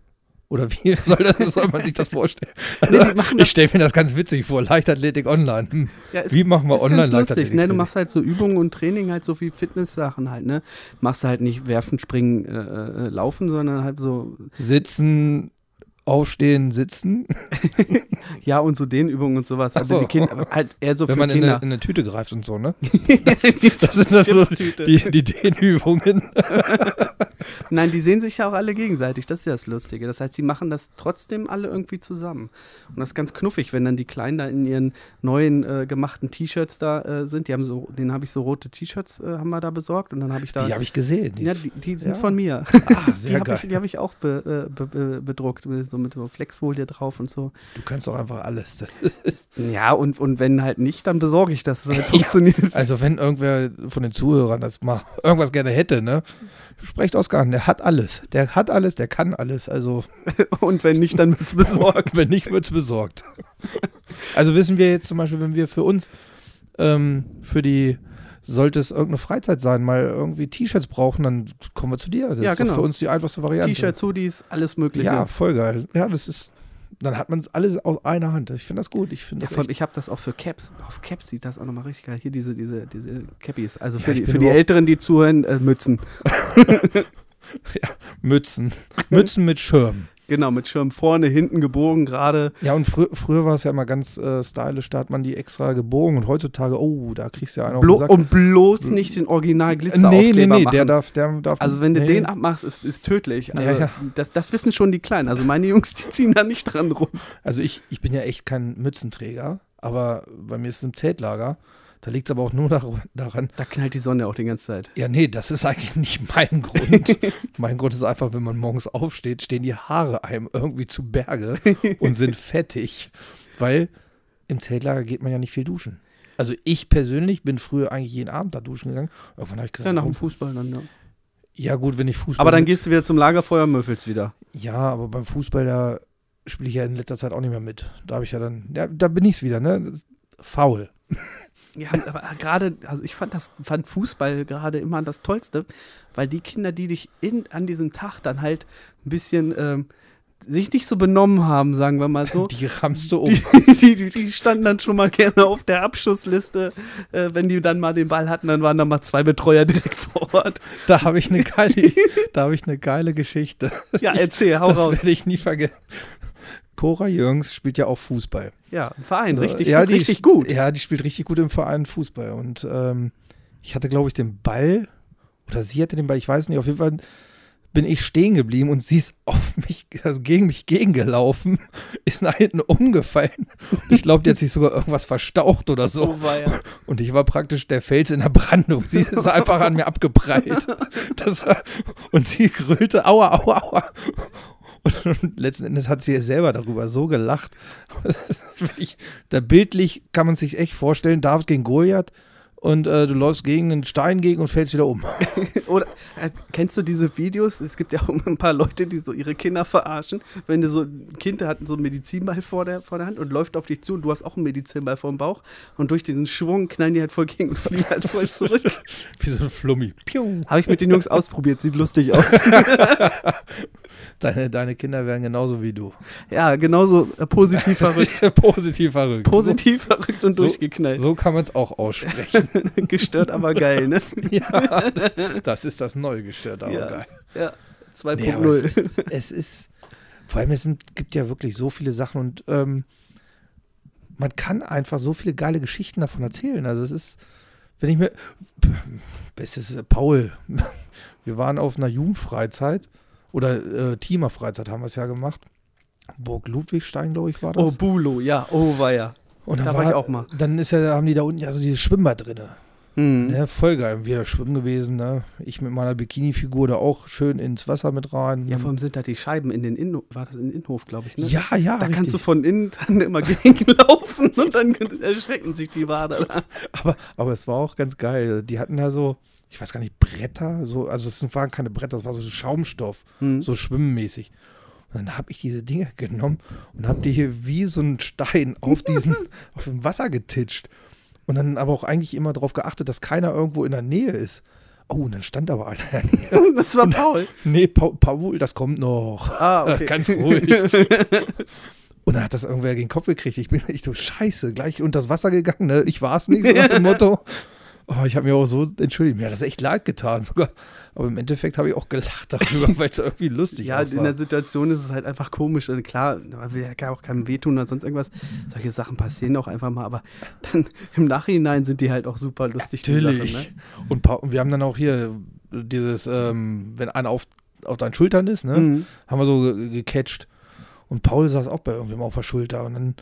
Oder wie [laughs] soll, das, soll man sich das vorstellen? [laughs] Nee, die machen ich stelle mir das ganz witzig vor, Leichtathletik online. Hm. Ja, ist- Wie machen wir online Leichtathletik? ne? Du machst halt so Übungen und Training halt so wie Fitnesssachen halt, ne? Machst halt nicht werfen, springen, äh, äh, laufen, sondern halt so, Sitzen, aufstehen, sitzen. [laughs] ja und so Dehnübungen und sowas. Also so. die Kinder, halt eher so Wenn man in eine, in eine Tüte greift und so, ne? das ist Das sind das so die, die Dehnübungen. Nein, die sehen sich ja auch alle gegenseitig. Das ist ja das Lustige. Das heißt, sie machen das trotzdem alle irgendwie zusammen. Und das ist ganz knuffig, wenn dann die Kleinen da in ihren neuen äh, gemachten T-Shirts da äh, sind. Die haben so, den habe ich so rote T-Shirts äh, haben wir da besorgt und dann habe ich da. Die habe ich gesehen. Die, ja, die, die sind Ja. von mir. ah, Die [laughs] sehr habe geil. ich, die hab ich auch be, äh, be, be, bedruckt, mit so mit so Flexfolie drauf und so. Du kannst doch einfach alles. [laughs] Ja, und, und wenn halt nicht, dann besorge ich, dass es [laughs] halt funktioniert. Also wenn irgendwer von den Zuhörern das mal irgendwas gerne hätte, ne? Sprecht Oskar an, der hat alles. Der hat alles, der kann alles. Also [laughs] Und wenn nicht, dann wird es [laughs] besorgt. wenn nicht, wird's besorgt. Also wissen wir jetzt zum Beispiel, wenn wir für uns, ähm, für die, sollte es irgendeine Freizeit sein, mal irgendwie T-Shirts brauchen, dann kommen wir zu dir. Das Ja, ist genau. für uns die einfachste Variante. T-Shirts, Hoodies, alles Mögliche. Ja, voll geil. Ja, das ist dann hat man es alles aus einer Hand. Ich finde das gut. Ich, find Ja, ich habe das auch für Caps. Auf Caps sieht das auch nochmal richtig geil. Hier diese, diese, diese Cappies. Also Ja, für, ich die, für die Älteren, die zuhören, äh, Mützen. [laughs] Mützen. Mützen mit Schirm. Genau, mit Schirm vorne, hinten gebogen, gerade. Ja, und frü früher war es ja immer ganz äh, stylisch, da hat man die extra gebogen und heutzutage, oh, da kriegst du ja einen auf Blo Sack. und bloß nicht den original nee, Glitzeraufkleber nee, nee, machen. der darf, der darf also wenn du nee. den abmachst, ist, ist tödlich. Also Ja, ja. Das, das wissen schon die Kleinen. Also meine Jungs, die ziehen da nicht dran rum. Also ich, ich bin ja echt kein Mützenträger, aber bei mir ist es im Zeltlager. Da liegt es aber auch nur dar daran, Da knallt die Sonne auch die ganze Zeit. ja, nee, das ist eigentlich [laughs] nicht mein Grund. [laughs] mein Grund ist einfach, wenn man morgens aufsteht, stehen die Haare einem irgendwie zu Berge [laughs] und sind fettig, weil im Zeltlager geht man ja nicht viel duschen. Also ich persönlich bin früher eigentlich jeden Abend da duschen gegangen. Irgendwann habe ich gesagt, Ja, nach dem Fußball dann, ja. ja gut, wenn ich Fußball Aber dann gehst du wieder zum Lagerfeuer und müffelst wieder. Ja, aber beim Fußball, da spiele ich ja in letzter Zeit auch nicht mehr mit. Da habe ich ja dann, ja, da bin ich es wieder, ne? Faul. Ja, aber gerade, also ich fand das, fand Fußball gerade immer das Tollste, weil die Kinder, die dich in, an diesem Tag dann halt ein bisschen ähm, sich nicht so benommen haben, sagen wir mal so. [laughs] Die rammst du um. [laughs] Die, die, die standen dann schon mal gerne auf der Abschussliste. Äh, wenn die dann mal den Ball hatten, dann waren da mal zwei Betreuer direkt vor Ort. Da habe ich eine geile, [laughs] da habe ich eine geile Geschichte. Ja, erzähl, hau Das raus. werde ich nie vergessen. Cora Jürgens spielt ja auch Fußball. Ja, ein Verein, richtig, ja, gut, die, richtig gut. Ja, die spielt richtig gut im Verein Fußball. Und ähm, ich hatte, glaube ich, den Ball, oder sie hatte den Ball, ich weiß nicht, auf jeden Fall bin ich stehen geblieben und sie ist auf mich, also gegen mich gegengelaufen, [laughs] ist nach hinten umgefallen. Ich glaube, die hat sich sogar irgendwas verstaucht oder so. [laughs] Ja. Und ich war praktisch der Fels in der Brandung. Sie [laughs] ist einfach an mir abgeprallt. War, und sie grüllte, aua, aua, aua. Und, und letzten Endes hat sie selber darüber so gelacht. [laughs] Wirklich, da bildlich kann man sich echt vorstellen, David gegen Goliath und äh, du läufst gegen einen Stein gegen und fällst wieder um. [laughs] Oder äh, kennst du diese Videos? Es gibt ja auch ein paar Leute, die so ihre Kinder verarschen. Wenn du so ein Kind hat so einen Medizinball vor der, vor der Hand und läuft auf dich zu und du hast auch einen Medizinball vor dem Bauch und durch diesen Schwung knallen die halt voll gegen und fliegen halt voll zurück. [laughs] Wie so ein Flummi. Habe ich mit den Jungs ausprobiert, sieht lustig aus. Deine, deine Kinder werden genauso wie du. ja, genauso äh, positiv [laughs] verrückt. Positiv verrückt. Positiv verrückt und So- durchgeknallt. So kann man es auch aussprechen. [laughs] Gestört, aber geil, ne? [laughs] ja, das ist das neue gestört, aber Ja. geil. Ja, 2.0. Nee, es, ist, es ist, vor allem es sind, gibt ja wirklich so viele Sachen und ähm, man kann einfach so viele geile Geschichten davon erzählen. Also es ist, wenn ich mir, bestes äh, Paul, wir waren auf einer Jugendfreizeit oder äh, Teamerfreizeit haben wir es ja gemacht. Burg Ludwigstein, glaube ich, war das. oh, Bulo, ja, oh, war ja. und da war ich auch mal. Dann ist ja, haben die da unten ja so dieses Schwimmbad drinne. Hm. Ne, voll geil. Wir schwimmen gewesen, ne? Ich mit meiner Bikini-Figur da auch schön ins Wasser mit rein. Ja, vor allem sind da die Scheiben in den Innenhof, war das in den Innenhof, glaube ich, ne? ja, ja. Da kannst du richtig. von innen dann immer [laughs] gegenlaufen und dann [laughs] erschrecken sich die Wader. Aber, aber es war auch ganz geil. Die hatten da so, ich weiß gar nicht, Bretter, so, also es waren keine Bretter, das war so Schaumstoff, Hm. so schwimmmäßig. Und dann habe ich diese Dinge genommen und habe die hier wie so einen Stein [laughs] auf diesen, auf dem Wasser getitscht. Und dann aber auch eigentlich immer darauf geachtet, dass keiner irgendwo in der Nähe ist. Oh, und dann stand aber einer. [laughs] Das war Paul. Nee, Paul, Paul das kommt noch. Ah, okay. [laughs] Ganz ruhig. Und dann hat das irgendwer gegen den Kopf gekriegt. Ich bin echt so scheiße, gleich unter das Wasser gegangen. Ne? Ich war es nicht, so nach dem Motto. Oh, ich habe mir auch so entschuldigt. Mir hat das echt leid getan sogar. Aber im Endeffekt habe ich auch gelacht darüber, [laughs] weil es irgendwie lustig Ja, aussah. in der Situation ist es halt einfach komisch. Also klar, man will ja auch keinem wehtun oder sonst irgendwas. Solche Sachen passieren auch einfach mal, aber dann [laughs] im Nachhinein sind die halt auch super lustig. die Natürlich. Sachen, ne? und, wir haben dann auch hier dieses, ähm, wenn einer auf, auf deinen Schultern ist, ne? Mhm. haben wir so ge- gecatcht. Und Paul saß auch bei irgendwem auf der Schulter und dann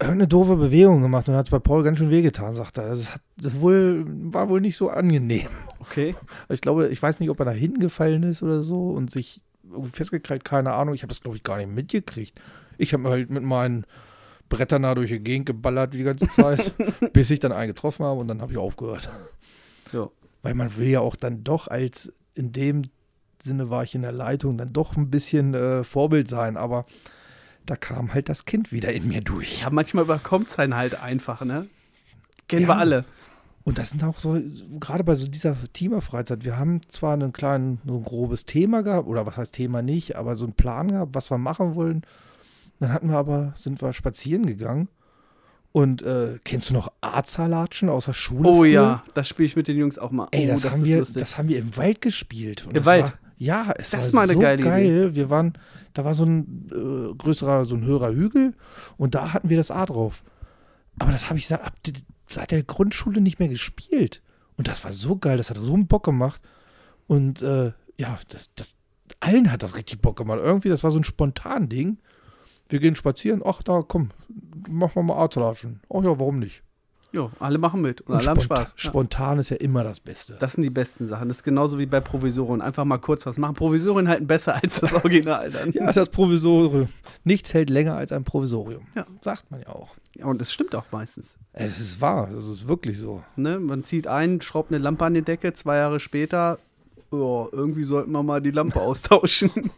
irgendeine doofe Bewegung gemacht und hat es bei Paul ganz schön wehgetan, sagt er. Also es hat wohl, war wohl nicht so angenehm. Okay. [laughs] Ich glaube, ich weiß nicht, ob er da hingefallen ist oder so und sich festgekriegt, keine Ahnung. Ich habe das, glaube ich, gar nicht mitgekriegt. Ich habe halt mit meinen Brettern da durch die Gegend geballert die ganze Zeit, [laughs] bis ich dann einen getroffen habe und dann habe ich aufgehört. So. Weil man will ja auch dann doch als, in dem Sinne war ich in der Leitung, dann doch ein bisschen äh, Vorbild sein, aber da kam halt das Kind wieder in mir durch. Ja, manchmal überkommt es einen halt einfach, ne? Kennen Ja. wir alle. Und das sind auch so, gerade bei so dieser Teamerfreizeit, wir haben zwar einen kleinen, so ein grobes Thema gehabt, oder was heißt Thema nicht, aber so einen Plan gehabt, was wir machen wollen. Dann hatten wir aber, sind wir spazieren gegangen. Und äh, kennst du noch Arzerlatschen aus der Schule? Oh früher? ja, das spiele ich mit den Jungs auch mal. Ey, oh, das, haben wir, lustig. das haben wir im Wald gespielt. Im das Wald? War, ja, es Das war eine so geil. Wir waren, da war so ein äh, größerer, so ein höherer Hügel und da hatten wir das A drauf. Aber das habe ich seit, seit der Grundschule nicht mehr gespielt. Und das war so geil, das hat so einen Bock gemacht. Und äh, ja, das, das, allen hat das richtig Bock gemacht. Irgendwie, das war so ein spontan Ding. Wir gehen spazieren, ach da, komm, machen wir mal Arztlatschen. Ach ja, warum nicht? Jo, alle machen mit und, Und alle haben spontan, Spaß. Ja. Spontan ist ja immer das Beste. Das sind die besten Sachen. Das ist genauso wie bei Provisorien. Einfach mal kurz was machen. Provisorien halten besser als das Original dann. Ja, das Provisorium. Nichts hält länger als ein Provisorium. Ja. Sagt man ja auch. Ja, Und das stimmt auch meistens. Es ist wahr, es ist wirklich so. Ne? Man zieht ein, schraubt eine Lampe an die Decke, zwei Jahre später, oh, irgendwie sollten wir mal die Lampe austauschen. [laughs]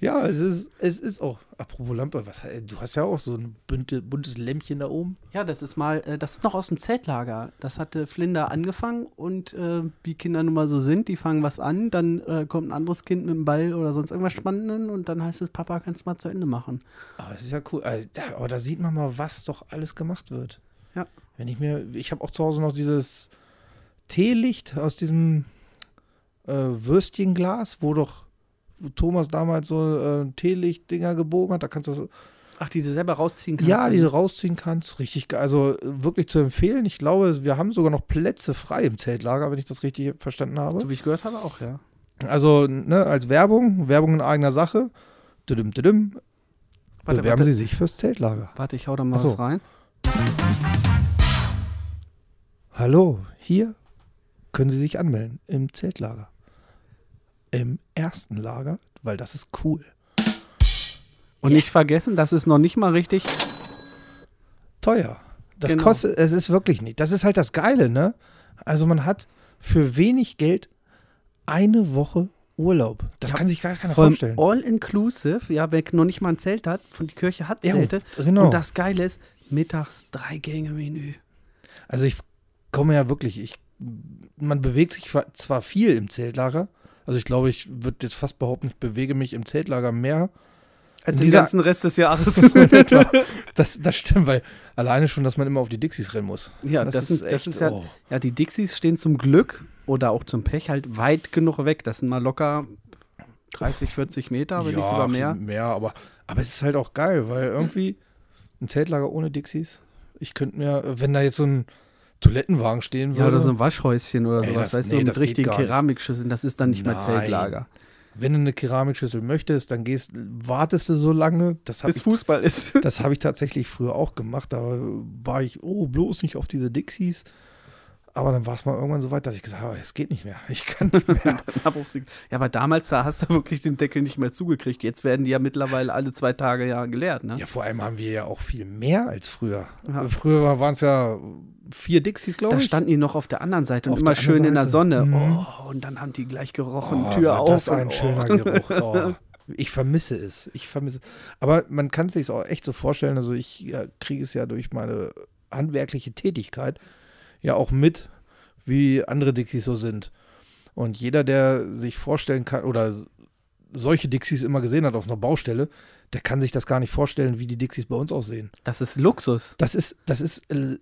Ja, es ist, es ist auch. Apropos Lampe, was, du hast ja auch so ein bunte, buntes Lämpchen da oben. Ja, das ist mal, äh, das ist noch aus dem Zeltlager. Das hatte Flinder angefangen und äh, wie Kinder nun mal so sind, die fangen was an, dann äh, kommt ein anderes Kind mit einem Ball oder sonst irgendwas Spannenden und dann heißt es, Papa, kannst du mal zu Ende machen. Aber es ist ja cool. Also, da- Aber da sieht man mal, was doch alles gemacht wird. Ja. Wenn ich mir, ich habe auch zu Hause noch dieses Teelicht aus diesem äh, Würstchenglas, wo doch Thomas damals so äh, Teelicht-Dinger gebogen hat. Da kannst du das Ach, die du selber rausziehen kannst. Ja, dann? die du rausziehen kannst. Richtig geil. Also äh, wirklich zu empfehlen. Ich glaube, wir haben sogar noch Plätze frei im Zeltlager, wenn ich das richtig verstanden habe. So wie ich gehört habe, auch, ja. Also ne, als Werbung, Werbung in eigener Sache. Düdüm, düdüm, Warte, bewerben warte. Sie sich fürs Zeltlager. Warte, ich hau da mal so. was rein. Hallo, hier können Sie sich anmelden im Zeltlager. Im ersten Lager, weil das ist cool. Und nicht vergessen, das ist noch nicht mal richtig. teuer. Das Genau. kostet, es ist wirklich nicht. Das ist halt das Geile, ne? Also man hat für wenig Geld eine Woche Urlaub. Das Ja, kann sich gar keiner vorstellen. All-Inclusive, ja, wer noch nicht mal ein Zelt hat, von die Kirche hat Ja, Zelte. genau. Und das Geile ist, mittags drei Gänge Menü. Also ich komme ja wirklich, ich, man bewegt sich zwar viel im Zeltlager. Also ich glaube, ich würde jetzt fast behaupten, ich bewege mich im Zeltlager mehr. Als den ganzen Rest des Jahres. [laughs] [laughs] Das, das stimmt, weil alleine schon, dass man immer auf die Dixies rennen muss. ja, das, ist, das echt, ist ja, oh. ja, die Dixies stehen zum Glück oder auch zum Pech halt weit genug weg. Das sind mal locker 30, 40 Meter, wenn nicht sogar mehr. Mehr, aber, aber es ist halt auch geil, weil irgendwie ein Zeltlager ohne Dixies, ich könnte mir, wenn da jetzt so ein Toilettenwagen stehen würde, Ja, oder so ein Waschhäuschen oder Ey, sowas, das- weißt nee, du, mit richtigen. Keramikschüsseln, das ist dann nicht mehr Nein. Zeltlager. wenn du eine Keramikschüssel möchtest, dann gehst, wartest du so lange. Das habe Bis ich, Fußball ist. das hab ich tatsächlich früher auch gemacht. Da war ich, oh, bloß nicht auf diese Dixies. Aber dann war es mal irgendwann so weit, dass ich gesagt habe, es geht nicht mehr. Ich kann nicht mehr. [laughs] ja, aber damals, da hast du wirklich den Deckel nicht mehr zugekriegt. Jetzt werden die ja mittlerweile alle zwei Tage ja geleert, ne? ja, vor allem haben wir ja auch viel mehr als früher. Ja. Früher waren es ja vier Dixies, glaube Da ich. standen die noch auf der anderen Seite und Auf immer der anderen schön in der Seite. Sonne. Mhm. Oh, und dann haben die gleich gerochen, Oh, Tür auf. Das und ein oh. schöner Geruch. [laughs] Oh. Ich vermisse es. Ich vermisse. Aber man kann es sich auch echt so vorstellen. Also ich ja, kriege es ja durch meine handwerkliche Tätigkeit ja auch mit, wie andere Dixies so sind. Und jeder, der sich vorstellen kann oder solche Dixies immer gesehen hat auf einer Baustelle, der kann sich das gar nicht vorstellen, wie die Dixies bei uns aussehen. Das ist Luxus, Das ist, das ist äh,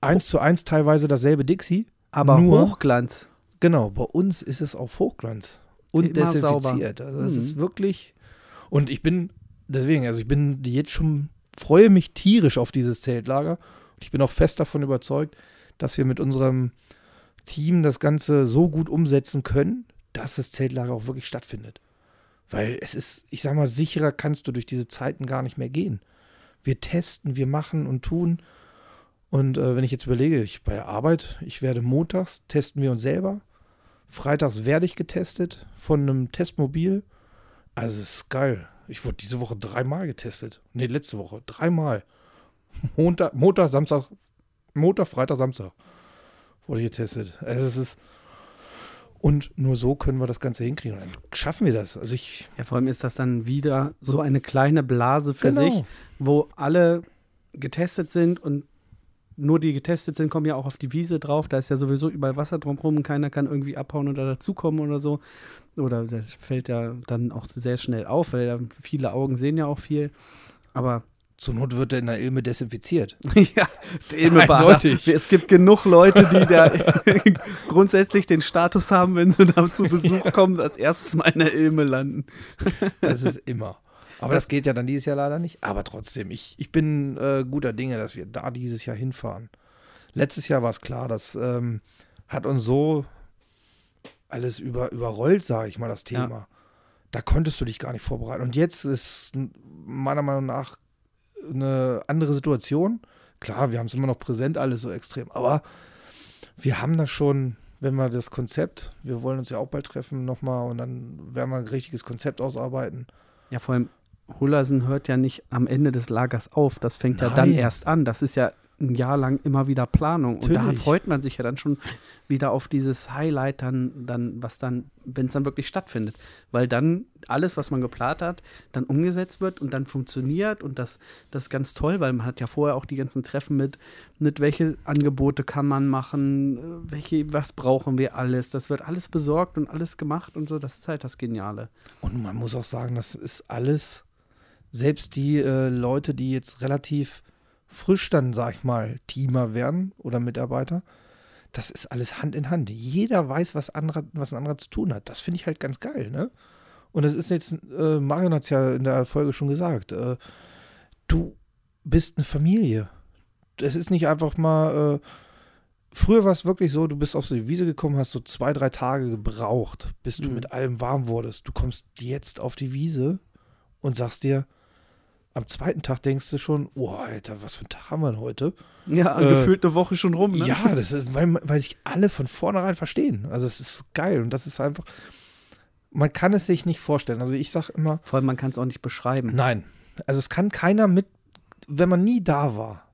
eins zu eins teilweise dasselbe Dixie. aber Nur- Hochglanz. Genau, bei uns ist es auf Hochglanz und Immer desinfiziert. Also es Mhm. ist wirklich. Und ich bin, deswegen, also ich bin jetzt schon, freue mich tierisch auf dieses Zeltlager. Und ich bin auch fest davon überzeugt, dass wir mit unserem Team das Ganze so gut umsetzen können, dass das Zeltlager auch wirklich stattfindet. Weil es ist, ich sag mal, sicherer kannst du durch diese Zeiten gar nicht mehr gehen. Wir testen, wir machen und tun. Und äh, wenn ich jetzt überlege, ich bei der Arbeit, ich werde montags, testen wir uns selber. Freitags werde ich getestet von einem Testmobil. Also es ist geil. Ich wurde diese Woche dreimal getestet. Nee, letzte Woche. Dreimal. Montag, Montag, Samstag, Montag, Freitag, Samstag wurde getestet. Also es ist. Und nur so können wir das Ganze hinkriegen. Und dann schaffen wir das. Also ich. Ja, vor allem ist das dann wieder so eine kleine Blase für Genau. sich, wo alle getestet sind und nur die getestet sind, kommen ja auch auf die Wiese drauf. Da ist ja sowieso überall Wasser drumherum und keiner kann irgendwie abhauen oder dazukommen oder so. Oder das fällt ja dann auch sehr schnell auf, weil viele Augen sehen ja auch viel. Aber Zur Not wird er in [laughs] der Ilme desinfiziert. ja, der Ilmebader. Eindeutig. Es gibt genug Leute, die da [laughs] grundsätzlich den Status haben, wenn sie da zu Besuch kommen, als erstes mal in der Ilme landen. Das ist immer. Aber das, geht ja dann dieses Jahr leider nicht. Aber trotzdem, ich, ich bin äh, guter Dinge, dass wir da dieses Jahr hinfahren. Letztes Jahr war es klar, das ähm, hat uns so alles über, überrollt, sage ich mal, das Ja. Thema. Da konntest du dich gar nicht vorbereiten. Und jetzt ist meiner Meinung nach eine andere Situation. Klar, wir haben es immer noch präsent, alles so extrem. Aber wir haben das schon, wenn wir das Konzept, wir wollen uns ja auch bald treffen nochmal und dann werden wir ein richtiges Konzept ausarbeiten. Ja, vor allem, Hullersen hört ja nicht am Ende des Lagers auf. Das fängt ja dann Nein. erst an. Das ist ja ein Jahr lang immer wieder Planung. Und da Natürlich. freut man sich ja dann schon wieder auf dieses Highlight, dann, dann was dann, wenn es dann wirklich stattfindet. Weil dann alles, was man geplant hat, dann umgesetzt wird und dann funktioniert. Und das, das ist ganz toll, weil man hat ja vorher auch die ganzen Treffen mit, mit welche Angebote kann man machen, welche, was brauchen wir alles. Das wird alles besorgt und alles gemacht und so. Das ist halt das Geniale. Und man muss auch sagen, das ist alles, selbst die äh, Leute, die jetzt relativ frisch dann, sag ich mal, Teamer werden oder Mitarbeiter, das ist alles Hand in Hand. Jeder weiß, was, anderer, was ein anderer zu tun hat. Das finde ich halt ganz geil, ne? Und das ist jetzt, äh, Marion hat es ja in der Folge schon gesagt, äh, du bist eine Familie. Das ist nicht einfach mal, äh, früher war es wirklich so, du bist auf so die Wiese gekommen, hast so zwei, drei Tage gebraucht, bis du Mhm. mit allem warm wurdest. Du kommst jetzt auf die Wiese und sagst dir, am zweiten Tag denkst du schon, oh, Alter, was für ein Tag haben wir denn heute? Ja, Äh, gefühlt eine Woche schon rum, ne? Ja, das ist, weil, weil sich alle von vornherein verstehen. Also es ist geil und das ist einfach, man kann es sich nicht vorstellen. Also ich sag immer, Vor allem, man kann es auch nicht beschreiben. nein. Also es kann keiner mit, wenn man nie da war.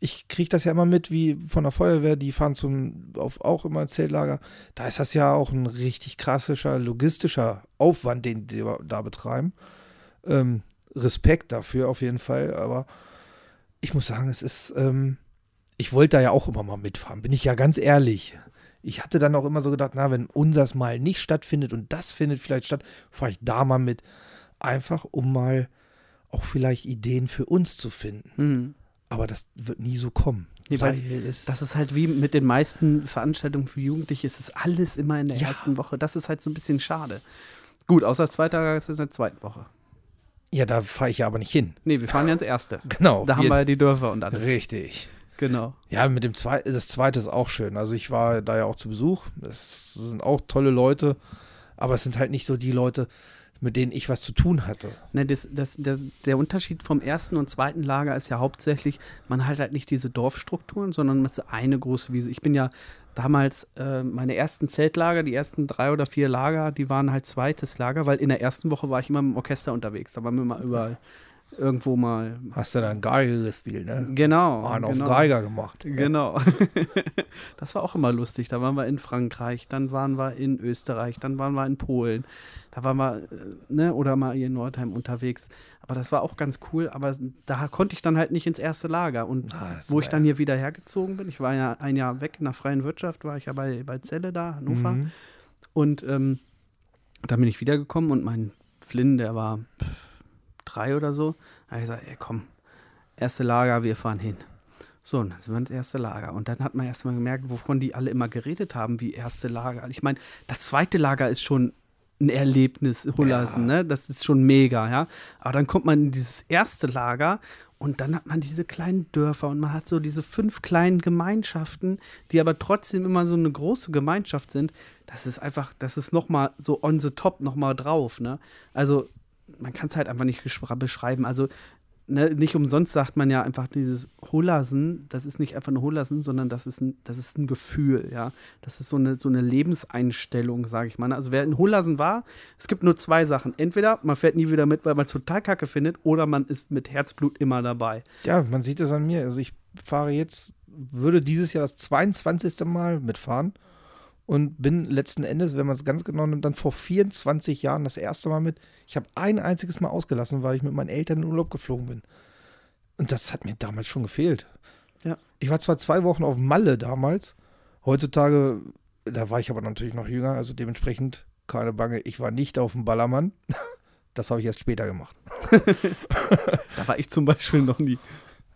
Ich kriege das ja immer mit, wie von der Feuerwehr, die fahren zum, auf, auch immer ins Zeltlager. Da ist das ja auch ein richtig krasser logistischer Aufwand, den die da betreiben. Ähm, Respekt dafür auf jeden Fall, aber ich muss sagen, es ist, ähm, ich wollte da ja auch immer mal mitfahren, bin ich ja ganz ehrlich. Ich hatte dann auch immer so gedacht, na, wenn unseres mal nicht stattfindet und das findet vielleicht statt, fahre ich da mal mit. Einfach, um mal auch vielleicht Ideen für uns zu finden. Mhm. Aber das wird nie so kommen. Nee, Das ist halt wie mit den meisten Veranstaltungen für Jugendliche, es ist alles immer in der Ja. ersten Woche. Das ist halt so ein bisschen schade. Gut, außer Zweiter ist es in der zweiten Woche. Ja, da fahre ich ja aber nicht hin. Nee, wir fahren ja ins Erste. Genau. Da haben wir ja die Dörfer und alles. Richtig. Genau. Ja, mit dem zweiten, das zweite ist auch schön. Also ich war da ja auch zu Besuch. Das sind auch tolle Leute, aber es sind halt nicht so die Leute, mit denen ich was zu tun hatte. Ne, das, das, das, der Unterschied vom ersten und zweiten Lager ist ja hauptsächlich, man hat halt nicht diese Dorfstrukturen, sondern man hat so eine große Wiese. Ich bin ja damals, äh, meine ersten Zeltlager, die ersten drei oder vier Lager, die waren halt zweites Lager, weil in der ersten Woche war ich immer mit dem Orchester unterwegs. Da waren wir mal überall irgendwo mal. Hast du dann Geige gespielt, ne? Genau. Einen genau. auf Geiger gemacht. Genau. [laughs] das war auch immer lustig. Da waren wir in Frankreich, dann waren wir in Österreich, dann waren wir in Polen. Da waren wir, äh, ne, oder mal hier in Nordheim unterwegs. Aber das war auch ganz cool. Aber da konnte ich dann halt nicht ins erste Lager. Und Ah, wo ich dann hier wieder hergezogen bin, ich war ja ein Jahr weg in der freien Wirtschaft, war ich ja bei, bei Celle da, Hannover. Mhm. Und ähm, dann bin ich wiedergekommen und mein Flynn, der war pff, drei oder so. Da habe ich gesagt, ey, komm, erste Lager, wir fahren hin. So, und dann sind wir ins erste Lager. Und dann hat man erst mal gemerkt, wovon die alle immer geredet haben, wie erste Lager. Ich meine, das zweite Lager ist schon ein Erlebnis, Hullersen, ne? Das ist schon mega, ja. Aber dann kommt man in dieses erste Lager und dann hat man diese kleinen Dörfer und man hat so diese fünf kleinen Gemeinschaften, die aber trotzdem immer so eine große Gemeinschaft sind. Das ist einfach, das ist nochmal so on the top, nochmal drauf, ne? Also, man kann es halt einfach nicht beschreiben. Also, ne, nicht umsonst sagt man ja einfach dieses Hullersen, das ist nicht einfach eine Hullersen, sondern das ist ein, das ist ein Gefühl, ja. Das ist so eine, so eine Lebenseinstellung, sage ich mal. ne? Also wer in Hullersen war, es gibt nur zwei Sachen. Entweder man fährt nie wieder mit, weil man es total kacke findet, oder man ist mit Herzblut immer dabei. Ja, man sieht es an mir. Also ich fahre jetzt, würde dieses Jahr das 22. Mal mitfahren und bin letzten Endes, wenn man es ganz genau nimmt, dann vor 24 Jahren das erste Mal mit. Ich habe ein einziges Mal ausgelassen, weil ich mit meinen Eltern in Urlaub geflogen bin. Und das hat mir damals schon gefehlt. Ja. Ich war zwar zwei Wochen auf Malle damals. Heutzutage, da war ich aber natürlich noch jünger, also dementsprechend keine Bange. Ich war nicht auf dem Ballermann. [laughs] Das habe ich erst später gemacht. [laughs] da war ich zum Beispiel noch nie.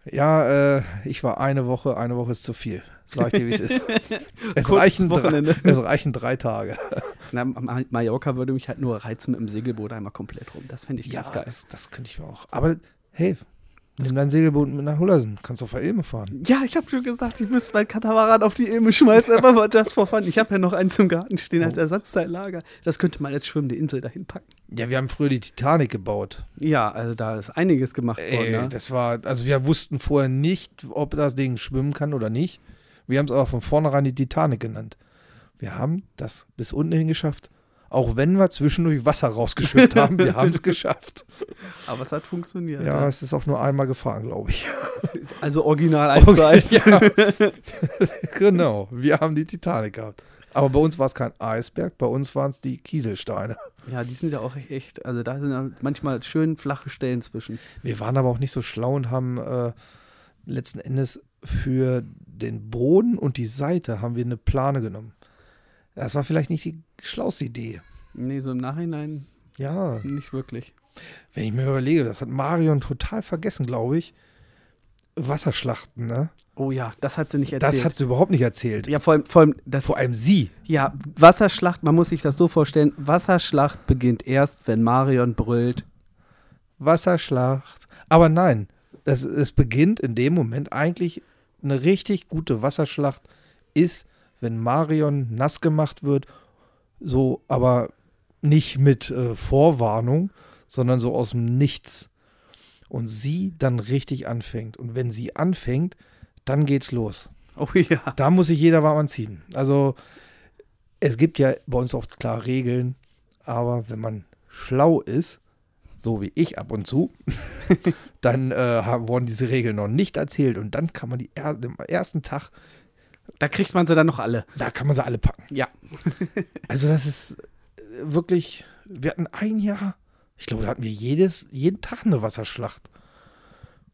Ja, äh, ich war eine Woche, eine Woche ist zu viel. Sag ich dir, wie es ist. [laughs] Es reichen, drei, [laughs] es reichen drei Tage. Na, Mallorca würde mich halt nur reizen mit dem Segelboot einmal komplett rum. Das fände ich ja, ganz geil. Das, das könnte ich mir auch. Aber hey, Nimm dein Segelboot mit nach Hullersen. Kannst du auf der Ilme fahren. Ja, ich habe schon gesagt, ich müsste mein Katamaran auf die Ilme schmeißen, einfach [laughs] mal just for fun. Ich habe ja noch eins im Garten stehen als oh. Ersatzteillager. Das könnte man als schwimmende Insel dahin packen. Ja, wir haben früher die Titanic gebaut. Ja, also da ist einiges gemacht Ey, worden. Ne? Das war, also wir wussten vorher nicht, ob das Ding schwimmen kann oder nicht. Wir haben es aber von vornherein die Titanic genannt. Wir haben das bis unten hin geschafft. Auch wenn wir zwischendurch Wasser rausgeschüttet [laughs] haben, wir haben es geschafft. Aber es hat funktioniert. Ja, ja, es ist auch nur einmal gefahren, glaube ich. [laughs] Also original 1 zu 1. Ja. [laughs] genau, wir haben die Titanic gehabt. Aber bei uns war es kein Eisberg, bei uns waren es die Kieselsteine. Ja, die sind ja auch echt, also da sind ja manchmal schön flache Stellen zwischen. Wir waren aber auch nicht so schlau und haben äh, letzten Endes für den Boden und die Seite haben wir eine Plane genommen. Das war vielleicht nicht die schlauste Idee. Nee, so im Nachhinein ja. nicht wirklich. Wenn ich mir überlege, das hat Marion total vergessen, glaube ich. Wasserschlachten, ne? Oh ja, das hat sie nicht erzählt. Das hat sie überhaupt nicht erzählt. Ja, vor allem, vor allem das, vor allem sie. Ja, Wasserschlacht, man muss sich das so vorstellen, Wasserschlacht beginnt erst, wenn Marion brüllt. Wasserschlacht. Aber nein, das, es beginnt in dem Moment eigentlich eine richtig gute Wasserschlacht ist, wenn Marion nass gemacht wird, so aber nicht mit äh, Vorwarnung, sondern so aus dem Nichts. Und sie dann richtig anfängt. Und wenn sie anfängt, dann geht's los. Oh ja. Da muss sich jeder warm anziehen. Also es gibt ja bei uns auch klar Regeln, aber wenn man schlau ist, so wie ich ab und zu, [laughs] dann äh, wurden diese Regeln noch nicht erzählt und dann kann man die er am ersten Tag da kriegt man sie dann noch alle. Da kann man sie alle packen. Ja. [laughs] also das ist äh, wirklich, wir hatten ein Jahr, ich glaube, da hatten wir jedes, jeden Tag eine Wasserschlacht.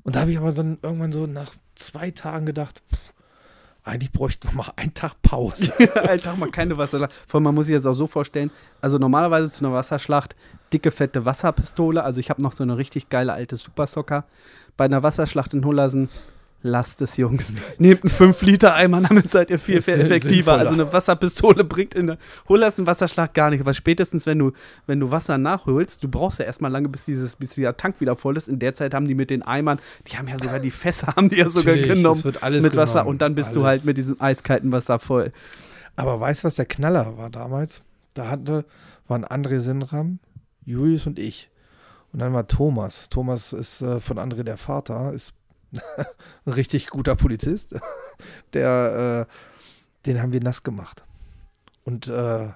Und da habe ich aber dann irgendwann so nach zwei Tagen gedacht, pff, eigentlich bräuchten wir mal einen Tag Pause. [laughs] einen Tag mal keine Wasserschlacht. Vor allem, man muss sich das auch so vorstellen, also normalerweise zu einer Wasserschlacht dicke, fette Wasserpistole. Also ich habe noch so eine richtig geile alte Supersocker. Bei einer Wasserschlacht in Hullersen Lasst es, Jungs. Nehmt einen 5-Liter-Eimer, damit seid ihr viel, viel effektiver. Also eine Wasserpistole [laughs] bringt in der Hullersen Wasserschlag gar nicht. Weil spätestens, wenn du, wenn du Wasser nachholst, du brauchst ja erstmal lange, bis, dieses, bis dieser Tank wieder voll ist. In der Zeit haben die mit den Eimern, die haben ja sogar die Fässer, haben die ja sogar Natürlich, genommen mit genommen, Wasser und dann bist alles. du halt mit diesem eiskalten Wasser voll. Aber weißt du, was der Knaller war damals? Da hatte, waren André Sinram, Julius und ich. Und dann war Thomas. Thomas ist äh, von André der Vater, ist ein richtig guter Polizist. Der, äh, den haben wir nass gemacht. Und äh,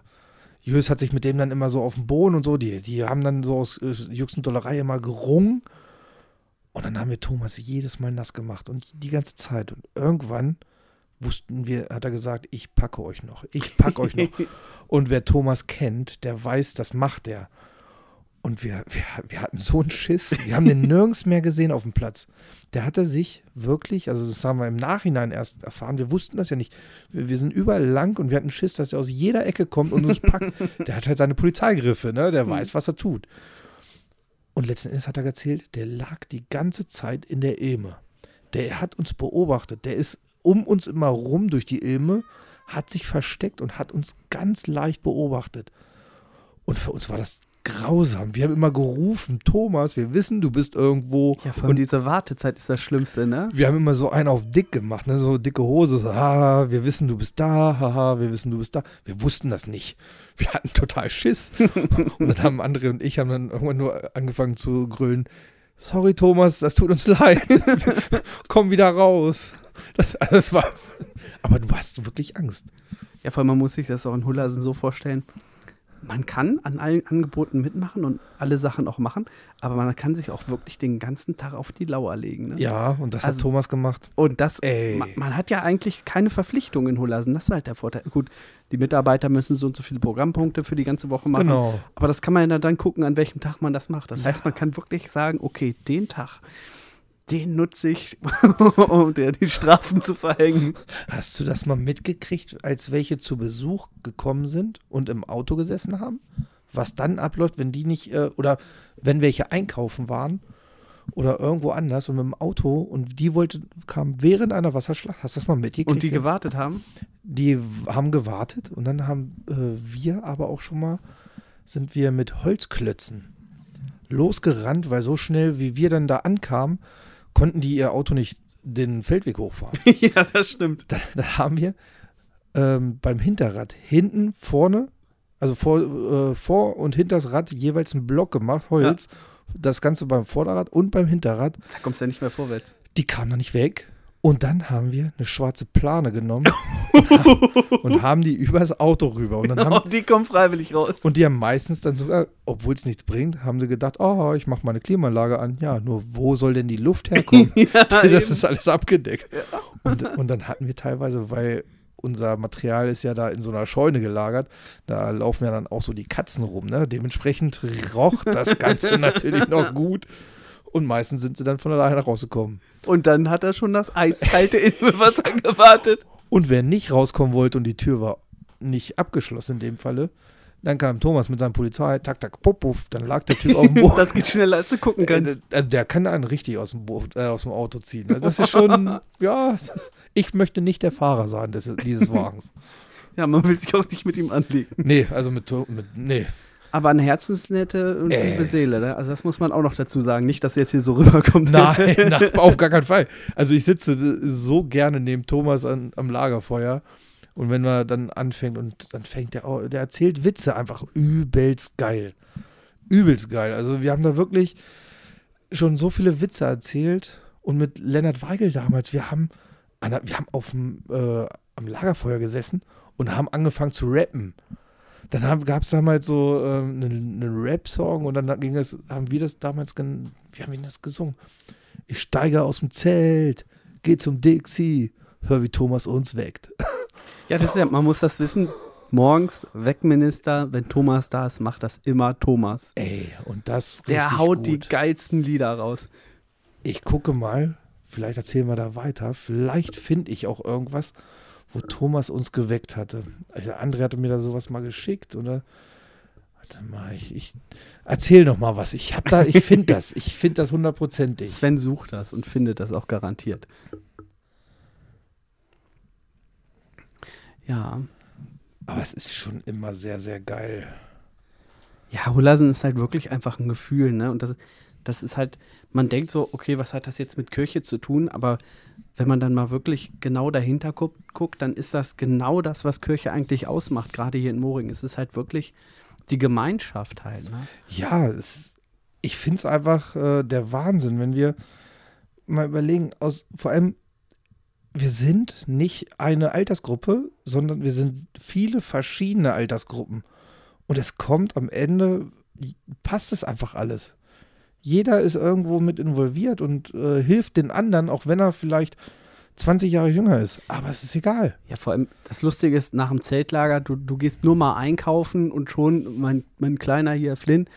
Jös hat sich mit dem dann immer so auf dem Boden und so, die, die haben dann so aus äh, Jux und Dollerei immer gerungen. Und dann haben wir Thomas jedes Mal nass gemacht und die ganze Zeit. Und irgendwann wussten wir, hat er gesagt, ich packe euch noch, ich packe euch noch. [laughs] Und wer Thomas kennt, der weiß, das macht er. Und wir, wir, wir hatten so einen Schiss. Wir haben den nirgends mehr gesehen auf dem Platz. Der hatte sich wirklich, also das haben wir im Nachhinein erst erfahren, wir wussten das ja nicht. Wir, wir sind überall lang und wir hatten Schiss, dass er aus jeder Ecke kommt und uns packt. der hat halt seine Polizeigriffe, ne? Der weiß, was er tut. Und letzten Endes hat er erzählt, der lag die ganze Zeit in der Ilme. Der hat uns beobachtet. Der ist um uns immer rum durch die Ilme, hat sich versteckt und hat uns ganz leicht beobachtet. Und für uns war das grausam. Wir haben immer gerufen, Thomas, wir wissen, du bist irgendwo. Ja, von dieser Wartezeit ist das Schlimmste, ne? Wir haben immer so einen auf dick gemacht, ne? So dicke Hose, so, ah, wir wissen, du bist da, haha, wir wissen, du bist da. Wir wussten das nicht. Wir hatten total Schiss. [laughs] und dann haben andere und ich haben dann irgendwann nur angefangen zu grüllen. Sorry, Thomas, das tut uns [laughs] leid. Komm wieder raus. Das, das war. Aber du hast wirklich Angst. Ja, vor allem man muss sich das auch in Hullersen so vorstellen man kann an allen Angeboten mitmachen und alle Sachen auch machen, aber man kann sich auch wirklich den ganzen Tag auf die Lauer legen. Ne? Ja, und das also, hat Thomas gemacht. Und das, man, man, hat ja eigentlich keine Verpflichtung in Holasen, das ist halt der Vorteil. Gut, die Mitarbeiter müssen so und so viele Programmpunkte für die ganze Woche machen. Genau. Aber das kann man ja dann gucken, an welchem Tag man das macht. Das ja. heißt, man kann wirklich sagen, okay, den Tag den nutze ich, [laughs] um dir die Strafen zu verhängen. Hast du das mal mitgekriegt, als welche zu Besuch gekommen sind und im Auto gesessen haben? Was dann abläuft, wenn die nicht, äh, oder wenn welche einkaufen waren oder irgendwo anders und mit dem Auto und die wollte, kam während einer Wasserschlacht, hast du das mal mitgekriegt? Und die gewartet haben? Die haben gewartet und dann haben äh, wir aber auch schon mal, sind wir mit Holzklötzen losgerannt, weil so schnell wie wir dann da ankamen, konnten die ihr Auto nicht den Feldweg hochfahren. [laughs] ja, das stimmt. Da, da haben wir ähm, beim Hinterrad hinten, vorne, also vor, äh, vor und hinter das Rad jeweils einen Block gemacht, Holz. Ja. Das Ganze beim Vorderrad und beim Hinterrad. Da kommst du ja nicht mehr vorwärts. Die kamen da nicht weg. Und dann haben wir eine schwarze Plane genommen und, [laughs] haben, und, haben, die übers Auto rüber. Und dann haben, oh, die kommen freiwillig raus. Und die haben meistens dann sogar, obwohl es nichts bringt, haben sie gedacht, oh, ich mache meine Klimaanlage an. Ja, nur wo soll denn die Luft herkommen? [laughs] ja, [laughs] das eben. ist alles abgedeckt. Ja. Und, und dann hatten wir teilweise, weil unser Material ist ja da in so einer Scheune gelagert. Da laufen ja dann auch so die Katzen rum. Ne? Dementsprechend roch das Ganze natürlich noch gut. Und meistens sind sie dann von alleine rausgekommen. Und dann hat er schon das eiskalte Innenwasser [laughs] gewartet. Und wer nicht rauskommen wollte und die Tür war nicht abgeschlossen in dem Falle, dann kam Thomas mit seinem Polizei, tak, tak, puff, puff, dann lag der Typ auf dem [laughs] Boden. das geht schneller, als du gucken äh, kannst. Also der kann einen richtig aus dem, Boot, äh, aus dem Auto ziehen. Also das ist schon, [laughs] ja, ist, ich möchte nicht der Fahrer sein des, dieses Wagens. ja, man will sich auch nicht mit ihm anlegen. Nee, also mit, mit nee. Aber eine herzensnette und liebe Seele, ne? Also das muss man auch noch dazu sagen. Nicht, dass jetzt hier so [laughs] rüberkommt. Nein, [laughs] nein, auf gar keinen Fall. Also ich sitze so gerne neben Thomas an, am Lagerfeuer und wenn man dann anfängt und dann fängt der, der erzählt Witze einfach übelst geil. Übelst geil. Also wir haben da wirklich schon so viele Witze erzählt. Und mit Lennart Weigel damals, wir haben, wir haben auf dem, äh, am Lagerfeuer gesessen und haben angefangen zu rappen. Dann gab es damals so ähm, einen, einen Rap-Song und dann ging es, haben wir das damals, wie haben wir das gesungen? Ich steige aus dem Zelt, geh zum Dixie, hör wie Thomas uns weckt. [laughs] Ja, das ist ja, man muss das wissen. Morgens, Wegminister, wenn Thomas da ist, macht das immer Thomas. Ey, und das. Der haut gut. die geilsten Lieder raus. Ich gucke mal, vielleicht erzählen wir da weiter. Vielleicht finde ich auch irgendwas, wo Thomas uns geweckt hatte. Also André hatte mir da sowas mal geschickt, oder? Warte mal, ich, ich erzähl noch mal was. Ich hab da, ich finde [laughs] das. Ich finde das hundertprozentig. Sven sucht das und findet das auch garantiert. Ja. Aber es ist schon immer sehr, sehr geil. Ja, Hulasen ist halt wirklich einfach ein Gefühl, ne? Und das, das ist halt, man denkt so, okay, was hat das jetzt mit Kirche zu tun? Aber wenn man dann mal wirklich genau dahinter guckt, guckt dann ist das genau das, was Kirche eigentlich ausmacht, gerade hier in Moring. Es ist halt wirklich die Gemeinschaft halt, ne? Ja, es, ich finde es einfach äh, der Wahnsinn, wenn wir mal überlegen, aus, vor allem wir sind nicht eine Altersgruppe, sondern wir sind viele verschiedene Altersgruppen. Und es kommt am Ende, passt es einfach alles. Jeder ist irgendwo mit involviert und äh, hilft den anderen, auch wenn er vielleicht 20 Jahre jünger ist. Aber es ist egal. Ja, vor allem, das Lustige ist, nach dem Zeltlager, du, du gehst nur mal einkaufen und schon, mein, mein Kleiner hier, Flynn,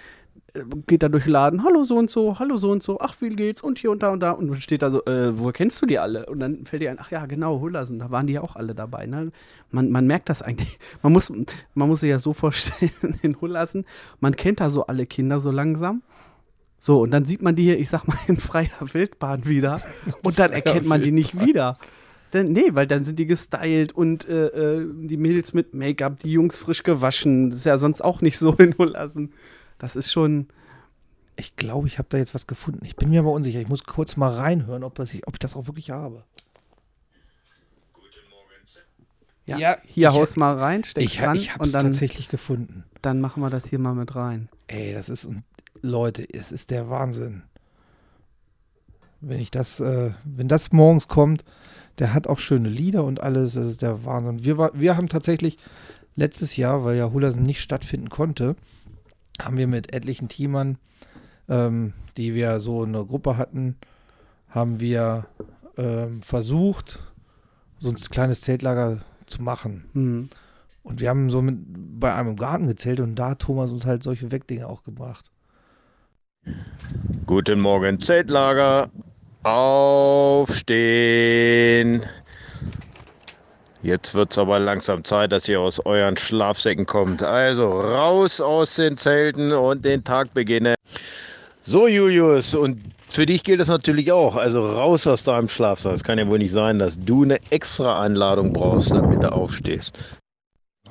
geht da durch den Laden, hallo so und so, hallo so und so, ach, wie geht's und hier und da und da und steht da so, äh, wo kennst du die alle? Und dann fällt dir ein, ach ja, genau, Hullersen, da waren die ja auch alle dabei. Ne? Man, man merkt das eigentlich. [laughs] Man muss, man muss sich ja so vorstellen, [laughs] in Hullersen, man kennt da so alle Kinder so langsam. So, und dann sieht man die hier, ich sag mal, [laughs] in freier Wildbahn wieder und dann [laughs] erkennt man die nicht wieder. Denn, nee, weil dann sind die gestylt und äh, äh, die Mädels mit Make-up, die Jungs frisch gewaschen. Das ist ja sonst auch nicht so [laughs] in Hullersen. Das ist schon. Ich glaube, ich habe da jetzt was gefunden. Ich bin mir aber unsicher. Ich muss kurz mal reinhören, ob, das, ob ich das auch wirklich habe. Ja, ja hier haust mal rein, steck ich, dran. Ich habe es tatsächlich gefunden. Dann machen wir das hier mal mit rein. Ey, das ist, Leute, es ist der Wahnsinn. Wenn ich das, äh, wenn das morgens kommt, der hat auch schöne Lieder und alles, das ist der Wahnsinn. Wir, war, wir haben tatsächlich letztes Jahr, weil ja Hullersen nicht stattfinden konnte, haben wir mit etlichen Teamern, ähm, die wir so eine Gruppe hatten, haben wir ähm, versucht, so ein kleines Zeltlager zu machen. Mhm. Und wir haben so mit, bei einem Garten gezählt und da hat Thomas uns halt solche Wegdinge auch gebracht. Guten Morgen, Zeltlager. Aufstehen. Jetzt wird es aber langsam Zeit, dass ihr aus euren Schlafsäcken kommt. Also raus aus den Zelten und den Tag beginnen. So, Julius, und für dich gilt das natürlich auch. Also raus aus deinem Schlafsaal. Es kann ja wohl nicht sein, dass du eine extra Einladung brauchst, damit du aufstehst.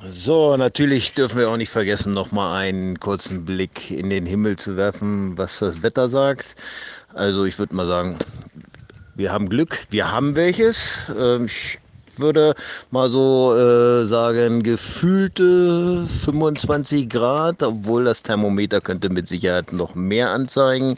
So, natürlich dürfen wir auch nicht vergessen, nochmal einen kurzen Blick in den Himmel zu werfen, was das Wetter sagt. Also ich würde mal sagen, wir haben Glück, wir haben welches. Ähm, ich würde mal so äh, sagen, gefühlte 25 Grad, obwohl das Thermometer könnte mit Sicherheit noch mehr anzeigen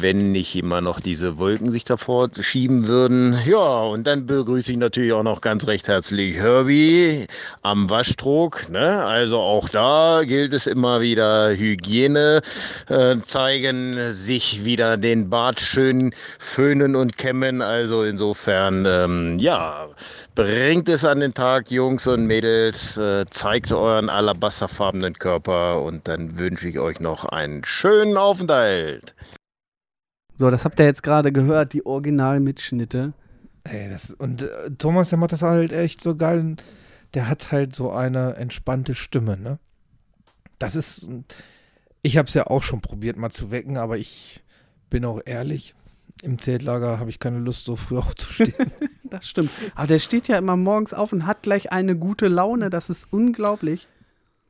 wenn nicht immer noch diese Wolken sich davor schieben würden. Ja, und dann begrüße ich natürlich auch noch ganz recht herzlich Herbie am Waschtrog. Ne? Also auch da gilt es immer wieder Hygiene äh, zeigen, sich wieder den Bart schön föhnen und kämmen. Also insofern, ähm, ja, bringt es an den Tag, Jungs und Mädels, äh, zeigt euren alabasterfarbenen Körper und dann wünsche ich euch noch einen schönen Aufenthalt. So, das habt ihr jetzt gerade gehört, die Originalmitschnitte. Ey, das, und äh, Thomas, der macht das halt echt so geil. Der hat halt so eine entspannte Stimme, ne? Das ist, ich habe es ja auch schon probiert, mal zu wecken, aber ich bin auch ehrlich, im Zeltlager habe ich keine Lust, so früh [laughs] aufzustehen. [laughs] das stimmt. Aber der steht ja immer morgens auf und hat gleich eine gute Laune. Das ist unglaublich.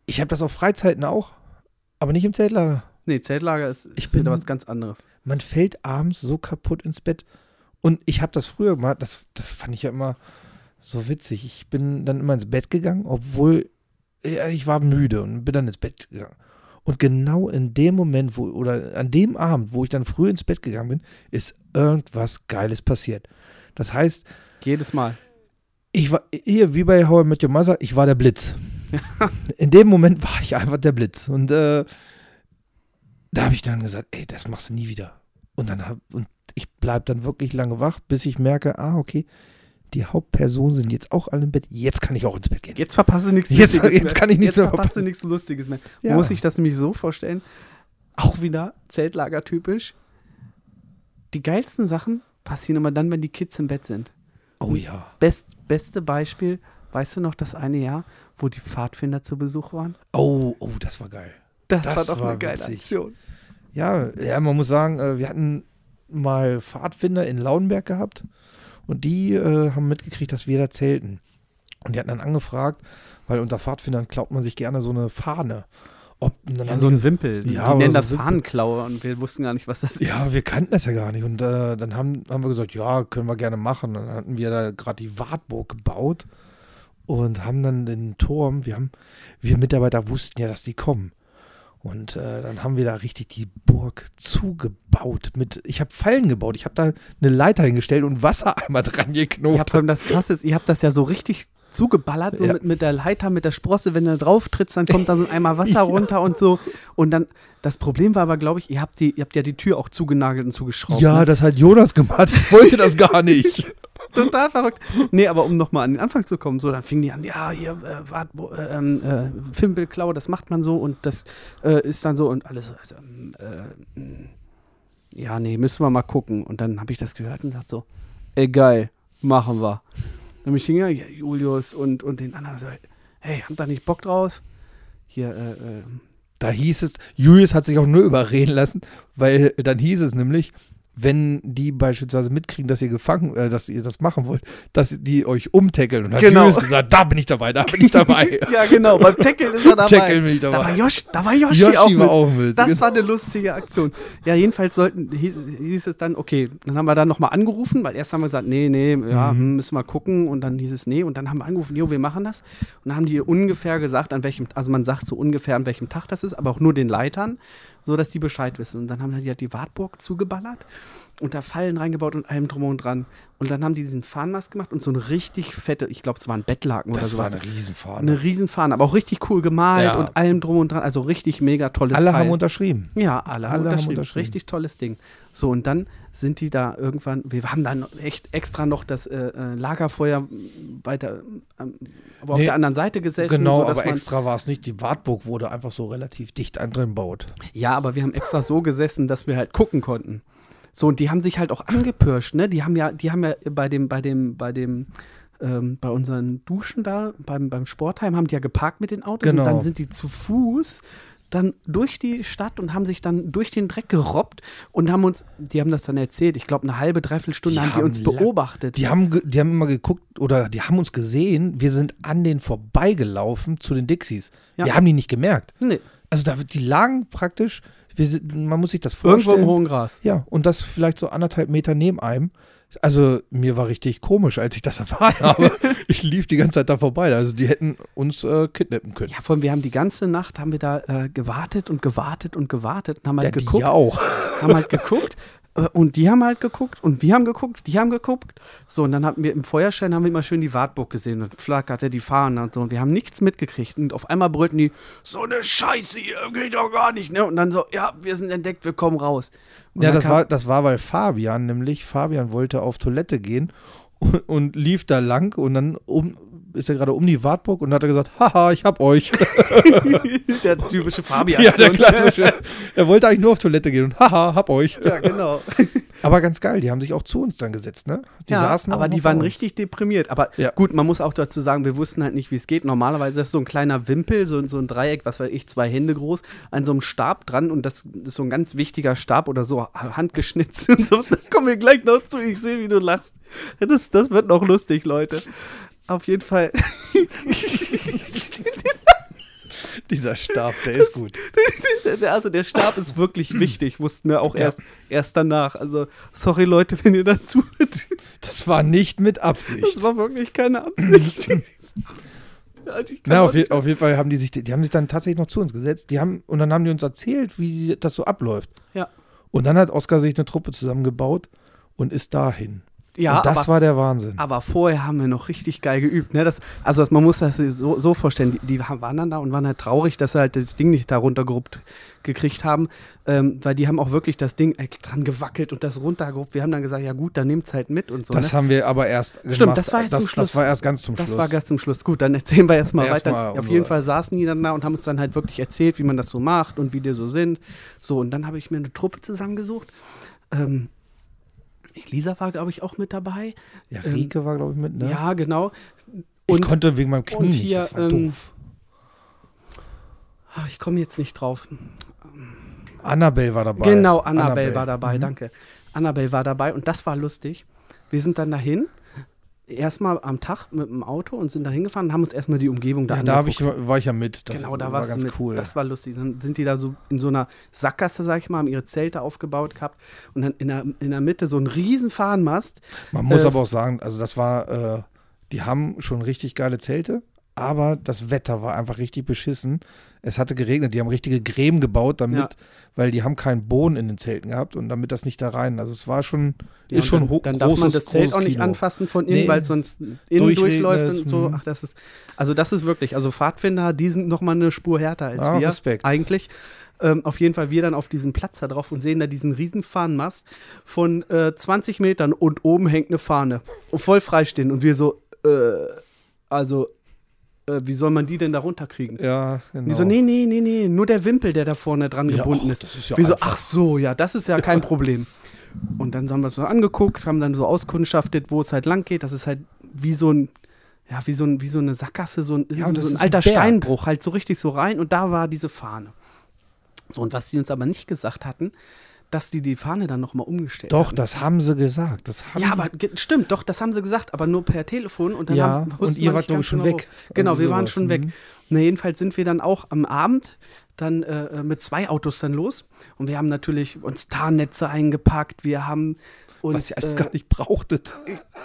Ich habe das auf Freizeiten auch, aber nicht im Zeltlager. Nee, Zeltlager ist, Ich ist wieder bin- was ganz anderes. Man fällt abends so kaputt ins Bett. Und ich habe das früher gemacht, das, das fand ich ja immer so witzig. Ich bin dann immer ins Bett gegangen, obwohl ja, ich war müde und bin dann ins Bett gegangen. Und genau in dem Moment, wo, oder an dem Abend, wo ich dann früh ins Bett gegangen bin, ist irgendwas Geiles passiert. Das heißt, Jedes Mal. ich war hier wie bei How I Met Your Mother, ich war der Blitz. [laughs] In dem Moment war ich einfach der Blitz. Und äh, da habe ich dann gesagt, ey, das machst du nie wieder. Und dann hab, und ich bleibe dann wirklich lange wach, bis ich merke, ah, okay, die Hauptpersonen sind jetzt auch alle im Bett. Jetzt kann ich auch ins Bett gehen. Jetzt verpasse ich nichts Jetzt- Lustiges jetzt mehr. kann ich nichts Jetzt verpasse nichts Lustiges mehr. Ja. Muss sich das nämlich so vorstellen, auch wieder Zeltlager-typisch. Die geilsten Sachen passieren immer dann, wenn die Kids im Bett sind. Oh ja. Best, beste Beispiel, weißt du noch das eine Jahr, wo die Pfadfinder zu Besuch waren? Oh, oh, das war geil. Das, Das war doch war eine geile witzig. Aktion. Ja, ja, man muss sagen, äh, wir hatten mal Pfadfinder in Lauenberg gehabt und die äh, haben mitgekriegt, dass wir da zelten. Und die hatten dann angefragt, weil unter Pfadfindern klaut man sich gerne so eine Fahne. Ob, und dann Ja, so ein Wimpel. Ja, die nennen so das Wimpel. Fahnenklaue und wir wussten gar nicht, was das ist. Ja, wir kannten das ja gar nicht. Und äh, dann haben, haben wir gesagt, ja, können wir gerne machen. Dann hatten wir da gerade die Wartburg gebaut und haben dann den Turm, wir haben, wir Mitarbeiter wussten ja, dass die kommen. Und äh, dann haben wir da richtig die Burg zugebaut. Mit, ich habe Fallen gebaut. Ich habe da eine Leiter hingestellt und Wassereimer dran Ihr geknotet. habt allem das krasse ist, ihr habt das ja so richtig zugeballert, so Ja. mit, mit der Leiter, mit der Sprosse, wenn du drauf trittst, dann kommt da so ein Eimer Wasser [laughs] runter und so. Und dann, das Problem war aber, glaube ich, ihr habt, die, ihr habt ja die Tür auch zugenagelt und zugeschraubt. Ja, ne? das hat Jonas gemacht. Ich wollte das gar [laughs] nicht. [laughs] total verrückt. Nee, aber um nochmal an den Anfang zu kommen, so, dann fingen die an, ja, hier, äh, wart, äh, ähm, äh, Filmbildklau, das macht man so und das äh, ist dann so und alles. so, also, ähm, äh, ja, nee, müssen wir mal gucken. Und dann habe ich das gehört und gesagt so, ey, geil, machen wir. Dann ich hingegangen, ja, Julius und, und den anderen so, hey, habt ihr nicht Bock drauf? Hier, äh, äh, Da hieß es, Julius hat sich auch nur überreden lassen, weil dann hieß es nämlich, wenn die beispielsweise mitkriegen, dass ihr gefangen, äh, dass ihr das machen wollt, dass die euch umtackeln. Und hat Genau. Julius gesagt, da bin ich dabei, da bin ich dabei. [laughs] ja, genau, beim Tackeln ist er dabei. Tackeln bin ich Da dabei. war Yoshi, da war Yoshi, Yoshi auch war mit. auch mit. Das Genau. war eine lustige Aktion. Ja, jedenfalls sollten, hieß, hieß es dann, okay, dann haben wir dann nochmal angerufen, weil erst haben wir gesagt, nee, nee, ja, Mhm. hm, müssen wir gucken. Und dann hieß es, nee. Und dann haben wir angerufen, jo, wir machen das. Und dann haben die ungefähr gesagt, an welchem, also man sagt so ungefähr, an welchem Tag das ist, aber auch nur den Leitern, so dass die Bescheid wissen. Und dann haben die halt die Wartburg zugeballert und da Fallen reingebaut und allem drum und dran. Und dann haben die diesen Fahnenmast gemacht und so eine richtig fette, ich glaube, es war ein Bettlaken oder das war sowas. eine Riesenfahne. Eine Riesenfahne, aber auch richtig cool gemalt Ja. und allem drum und dran. Also richtig mega tolles Alle Teil. haben unterschrieben. Ja, alle, haben Alle haben unterschrieben. unterschrieben. Richtig tolles Ding. So, und dann sind die da irgendwann, wir haben dann echt extra noch das äh, äh, Lagerfeuer weiter ähm, aber auf Nee, der anderen Seite gesessen. Genau, sodass aber extra war es nicht. Die Wartburg wurde einfach so relativ dicht an drin baut. Ja, aber wir haben extra so gesessen, dass wir halt gucken konnten. So, und die haben sich halt auch angepirscht, ne? Die haben ja, die haben ja bei dem, bei dem, bei dem, ähm, bei unseren Duschen da, beim, beim Sportheim, haben die ja geparkt mit den Autos Genau. und dann sind die zu Fuß dann durch die Stadt und haben sich dann durch den Dreck gerobbt und haben uns, die haben das dann erzählt, ich glaube eine halbe, dreiviertel Stunde Die haben die haben uns beobachtet. Die haben, die haben immer geguckt oder die haben uns gesehen, wir sind an denen vorbeigelaufen zu den Dixies. Ja. Wir haben die nicht gemerkt. nee, Also da, die lagen praktisch, wir man muss sich das irgendwo vorstellen. im hohen Gras. Ja, und das vielleicht so anderthalb Meter neben einem. Also mir war richtig komisch, als ich das [laughs] erfahren habe. ich lief die ganze Zeit da vorbei. Also die hätten uns äh, kidnappen können. Ja, vor allem, wir haben die ganze Nacht haben wir da äh, gewartet und gewartet und gewartet und haben Ja, halt die geguckt, auch. haben halt geguckt und die haben halt geguckt und wir haben geguckt, die haben geguckt. So, und dann hatten wir im Feuerschein haben wir immer schön die Wartburg gesehen und flackerte die Fahnen und so. Und wir haben nichts mitgekriegt. Und auf einmal brüllten die, so eine Scheiße hier, geht doch gar nicht, ne? Und dann so, ja, wir sind entdeckt, wir kommen raus. Und Ja, dann das war, das war, weil Fabian nämlich, Fabian wollte auf Toilette gehen und, [laughs] und lief da lang und dann um, ist er gerade um die Wartburg und hat er gesagt, haha, ich hab euch. [laughs] der typische Fabian. ja, der klassische. Er wollte eigentlich nur auf Toilette gehen und haha, hab euch. Ja, genau. [laughs] Aber ganz geil, die haben sich auch zu uns dann gesetzt, ne? Die ja, saßen aber die waren uns. richtig deprimiert. Aber Ja. gut, man muss auch dazu sagen, wir wussten halt nicht, wie es geht. Normalerweise ist so ein kleiner Wimpel, so, so ein Dreieck, was weiß ich, zwei Hände groß, an so einem Stab dran und das ist so ein ganz wichtiger Stab oder so handgeschnitzt [laughs] und so. Da kommen wir gleich noch zu. Ich sehe, wie du lachst. Das, das wird noch lustig, Leute. Auf jeden Fall. [laughs] Dieser Stab, der ist gut. [laughs] Also der Stab ist wirklich [clears throat] wichtig, wussten wir auch erst, erst danach. Also sorry Leute, wenn ihr dazu. Das war nicht mit Absicht. Das war wirklich keine Absicht. [laughs] Na, auf, je, auf jeden Fall haben die sich, die haben sich dann tatsächlich noch zu uns gesetzt. Die haben, und dann haben die uns erzählt, wie das so abläuft. Ja. Und dann hat Oskar sich eine Truppe zusammengebaut und ist dahin. Ja, und das aber, war der Wahnsinn. aber vorher haben wir noch richtig geil geübt. Ne? Das, also das, man muss das so, so vorstellen, die, die waren dann da und waren halt traurig, dass sie halt das Ding nicht da runtergeruppt gekriegt haben, ähm, weil die haben auch wirklich das Ding äh, dran gewackelt und das runtergeruppt. Wir haben dann gesagt, ja gut, dann nehmt's halt mit und so. das ne? haben wir aber erst Stimmt, gemacht. das war jetzt das, zum Schluss. Das war erst ganz zum Das Schluss. war ganz zum Schluss. Gut, dann erzählen wir erstmal Erst weiter. mal Auf jeden Fall saßen die dann da und haben uns dann halt wirklich erzählt, wie man das so macht und wie die so sind. So, und dann habe ich mir eine Truppe zusammengesucht. Ähm, Lisa war, glaube ich, auch mit dabei. ja, Rike war, glaube ich, mit, ne? Ja, genau. ich Und konnte wegen meinem Knie und nicht, hier, das war ähm, doof. ah, ich komme jetzt nicht drauf. Annabelle war dabei. Genau, Annabelle, war dabei, Mhm. danke. Annabelle war dabei und das war lustig. Wir sind dann dahin, erstmal am Tag mit dem Auto und sind da hingefahren und haben uns erstmal die Umgebung da Ja, da hab ich, angeguckt. war ich ja mit. Das genau, da war ganz mit. cool. Das war lustig. Dann sind die da so in so einer Sackgasse, sag ich mal, haben ihre Zelte aufgebaut gehabt und dann in der, in der Mitte so ein riesen Fahnenmast. Man muss äh, aber auch sagen, also das war, äh, die haben schon richtig geile Zelte, aber das Wetter war einfach richtig beschissen. Es hatte geregnet, die haben richtige Gräben gebaut, damit, Ja. weil die haben keinen Boden in den Zelten gehabt und damit das nicht da rein. Also es war schon, Ja, ist schon dann, ho dann darf man großes, das Zelt großes auch nicht Kino. anfassen von innen, Nee. weil es sonst innen durchläuft und so. mhm. Ach, das ist, also das ist wirklich, also Pfadfinder, die sind noch mal eine Spur härter als Ah, wir. Respekt. Eigentlich. Ähm, auf jeden Fall wir dann auf diesem Platz da drauf und sehen da diesen riesen Fahnenmast von äh, 20 Metern und oben hängt eine Fahne. Voll freistehen. Und wir so, äh, also, äh, wie soll man die denn da runterkriegen? Ja, genau. Die so, nee, nee, nee, nee, nur der Wimpel, der da vorne dran Ja, gebunden och, ist. ist ja Wir so, ach so, ja, das ist ja kein Problem. Und dann haben wir es so angeguckt, haben dann so auskundschaftet, wo es halt lang geht. Das ist halt wie so ein, ja, wie so, ein, wie so eine Sackgasse, so ein, Ja, so, ein alter ein. Steinbruch, halt so richtig so rein. Und da war diese Fahne. So, und was die uns aber nicht gesagt hatten, dass die die Fahne dann nochmal umgestellt Doch, hatten. das haben sie gesagt. Das haben Ja, aber stimmt, doch, das haben sie gesagt, aber nur per Telefon und dann Ja, haben, und ihr wart, nicht glaub ganz ich, schon genau, weg. Genau, wir waren schon weg. mhm. Na, jedenfalls sind wir dann auch am Abend dann äh, mit zwei Autos dann los und wir haben natürlich uns Tarnnetze eingepackt, wir haben uns was ihr alles äh, gar nicht brauchtet.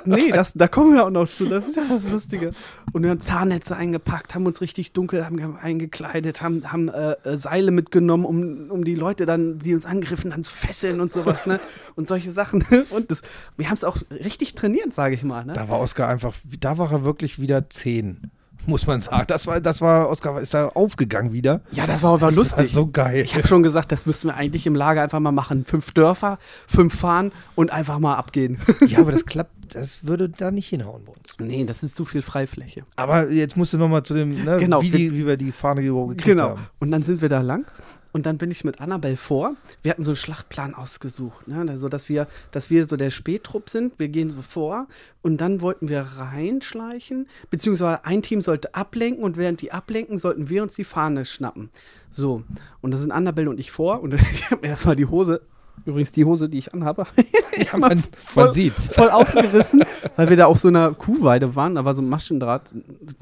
Nee, das, da kommen wir auch noch zu. Das ist ja das Lustige. Und wir haben Zahnnetze eingepackt, haben uns richtig dunkel haben, eingekleidet, haben, haben äh, äh, Seile mitgenommen, um, um die Leute dann, die uns angriffen, dann zu fesseln und sowas, ne? Und solche Sachen. [laughs] Und das, wir haben es auch richtig trainiert, sage ich mal, ne? Da war Oskar einfach, da war er wirklich wieder zehn, muss man sagen. Das war, das war, Oskar ist da aufgegangen wieder. Ja, das war aber Das lustig. war so geil. Ich habe schon gesagt, das müssten wir eigentlich im Lager einfach mal machen. Fünf Dörfer, fünf fahren und einfach mal abgehen. Ja, aber das klappt, das würde da nicht hinhauen bei uns. Nee, das ist zu viel Freifläche. Aber jetzt musst du noch mal zu dem, ne, Genau, wie, die, wie wir die Fahne gekriegt Genau. haben. Und dann sind wir da lang. Und dann bin ich mit Annabelle vor. Wir hatten so einen Schlachtplan ausgesucht, ne? so dass wir, dass wir so der Spähtrupp sind. Wir gehen so vor und dann wollten wir reinschleichen, beziehungsweise ein Team sollte ablenken und während die ablenken, sollten wir uns die Fahne schnappen. So, und da sind Annabelle und ich vor und [laughs] ich habe erstmal die Hose, übrigens die Hose, die ich anhabe, [laughs] Ja, man, man sieht's. voll aufgerissen, weil wir da auf so einer Kuhweide waren. Da war so ein Maschendraht.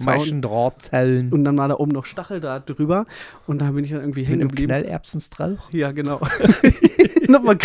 Maschendrahtzellen. Und dann war da oben noch Stacheldraht drüber und da bin ich dann irgendwie hängen geblieben. Knallerbsenstrauch. Ja, genau. [laughs] [laughs] Nochmal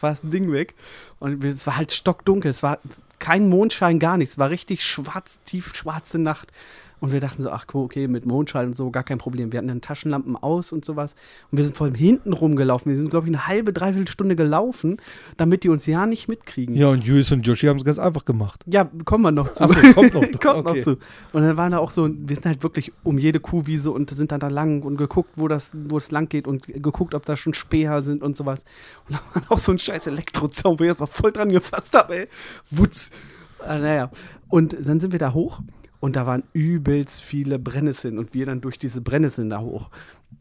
war das Ding weg. Und es war halt stockdunkel. Es war kein Mondschein, gar nichts. Es war richtig schwarz, tief schwarze Nacht. Und wir dachten so, ach cool, okay, mit Mondschein und so, gar kein Problem. Wir hatten dann Taschenlampen aus und sowas. Und wir sind vor allem hinten rumgelaufen. Wir sind, glaube ich, eine halbe, dreiviertel Stunde gelaufen, damit die uns ja nicht mitkriegen. Ja, und Julius und Joshi haben es ganz einfach gemacht. Ja, kommen wir noch zu. Ach so, kommt noch. [laughs] kommt Okay. noch zu. Und dann waren da auch so, wir sind halt wirklich um jede Kuhwiese und sind dann da lang und geguckt, wo das, wo es lang geht und geguckt, ob da schon Späher sind und sowas. Und da war auch so ein scheiß Elektrozaun, wo ich erstmal voll dran gefasst habe, ey. Wutz. Ah, naja. Und dann sind wir da hoch und da waren übelst viele Brennnesseln und wir dann durch diese Brennnesseln da hoch.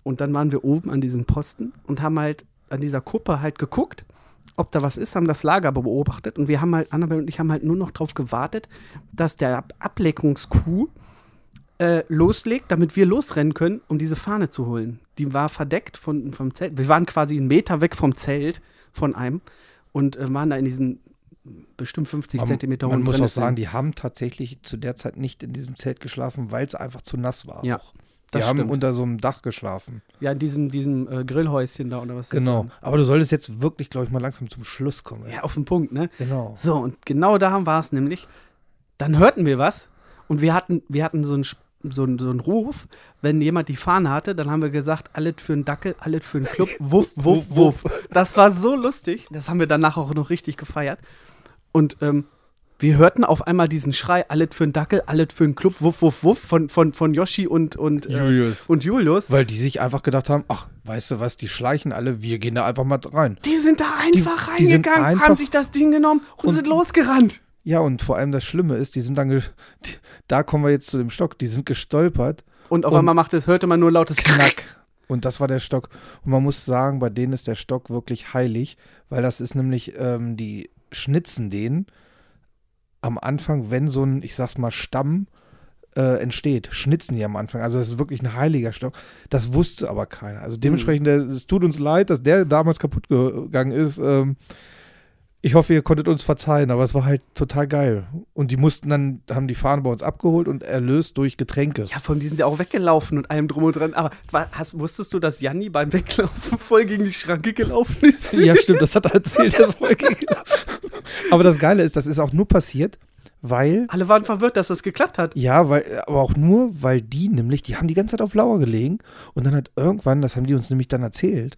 Und dann waren wir oben an diesem Posten und haben halt an dieser Kuppe halt geguckt, ob da was ist, haben das Lager beobachtet und wir haben halt, Annabelle und ich haben halt nur noch darauf gewartet, dass der Ab Ableckungskuh äh, loslegt, damit wir losrennen können, um diese Fahne zu holen. Die war verdeckt von, vom Zelt. Wir waren quasi einen Meter weg vom Zelt von einem und äh, waren da in diesen bestimmt 50 Man- Zentimeter Man hohen muss auch sagen, die haben tatsächlich zu der Zeit nicht in diesem Zelt geschlafen, weil es einfach zu nass war. Ja, auch. Die das haben stimmt. unter so einem Dach geschlafen. Ja, in diesem, diesem äh, Grillhäuschen da oder was das Genau. war. Aber du solltest jetzt wirklich, glaube ich, mal langsam zum Schluss kommen. Ja, auf den Punkt, ne? Genau. So, und genau da war es nämlich. Dann hörten wir was und wir hatten, wir hatten so einen so einen- so einen Ruf, wenn jemand die Fahne hatte, dann haben wir gesagt, alles für einen Dackel, alles für einen Club, wuff, wuff, [laughs] wuff. Das war so lustig, das haben wir danach auch noch richtig gefeiert. Und ähm, wir hörten auf einmal diesen Schrei, alles für einen Dackel, alles für einen Club, wuff, wuff, wuff, von, von, von Yoshi und, und, äh, Julius. und Julius. Weil die sich einfach gedacht haben, ach, weißt du was, die schleichen alle, wir gehen da einfach mal rein. Die sind da einfach die reingegangen, einfach- haben sich das Ding genommen und, Und- sind losgerannt. Ja, und vor allem das Schlimme ist, die sind dann, die, da kommen wir jetzt zu dem Stock, die sind gestolpert, Und auf Und- einmal machte es, hörte man nur lautes Knack. Und das war der Stock. Und man muss sagen, bei denen ist der Stock wirklich heilig, weil das ist nämlich, ähm, die schnitzen den am Anfang, wenn so ein, ich sag's mal, Stamm äh, entsteht, schnitzen die am Anfang. Also das ist wirklich ein heiliger Stock. Das wusste aber keiner. Also dementsprechend, der, es tut uns leid, dass der damals kaputt gegangen ist. Ähm, ich hoffe, ihr konntet uns verzeihen, aber es war halt total geil. Und die mussten dann, haben die Fahne bei uns abgeholt und erlöst durch Getränke. Ja, von die sind ja auch weggelaufen und allem drum und dran. Aber hast, wusstest du, dass Janni beim Weglaufen voll gegen die Schranke gelaufen ist? Ja, stimmt, das hat er erzählt. Das Folge. [laughs] Aber das Geile ist, das ist auch nur passiert, weil, Alle waren verwirrt, dass das geklappt hat. ja, weil, aber auch nur, weil die nämlich, die haben die ganze Zeit auf Lauer gelegen und dann hat irgendwann, das haben die uns nämlich dann erzählt,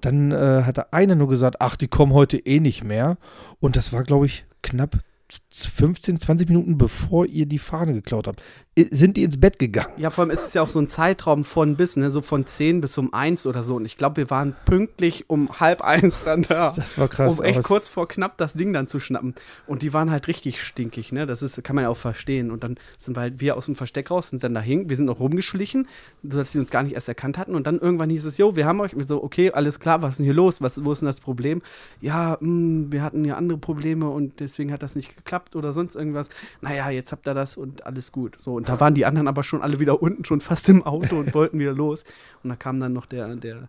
dann äh, hat der eine nur gesagt, ach, die kommen heute eh nicht mehr. Und das war, glaube ich, knapp 15, 20 Minuten bevor ihr die Fahne geklaut habt. Sind die ins Bett gegangen? Ja, vor allem ist es ja auch so ein Zeitraum von bis, ne, so von 10 bis um 1 oder so. Und ich glaube, wir waren pünktlich um halb eins dann da. [laughs] Das war krass. um echt kurz vor knapp das Ding dann zu schnappen. Und die waren halt richtig stinkig, ne? Das ist, kann man ja auch verstehen. Und dann sind wir halt wir aus dem Versteck raus, sind dann da hing, wir sind noch rumgeschlichen, sodass die uns gar nicht erst erkannt hatten. Und dann irgendwann hieß es, jo, wir haben euch mit so, okay, alles klar, was ist denn hier los? Was, wo ist denn das Problem? Ja, mh, wir hatten ja andere Probleme und deswegen hat das nicht geklappt oder sonst irgendwas. Naja, jetzt habt ihr das und alles gut. So, und da waren die anderen aber schon alle wieder unten, schon fast im Auto und wollten wieder los. Und da kam dann noch der, der,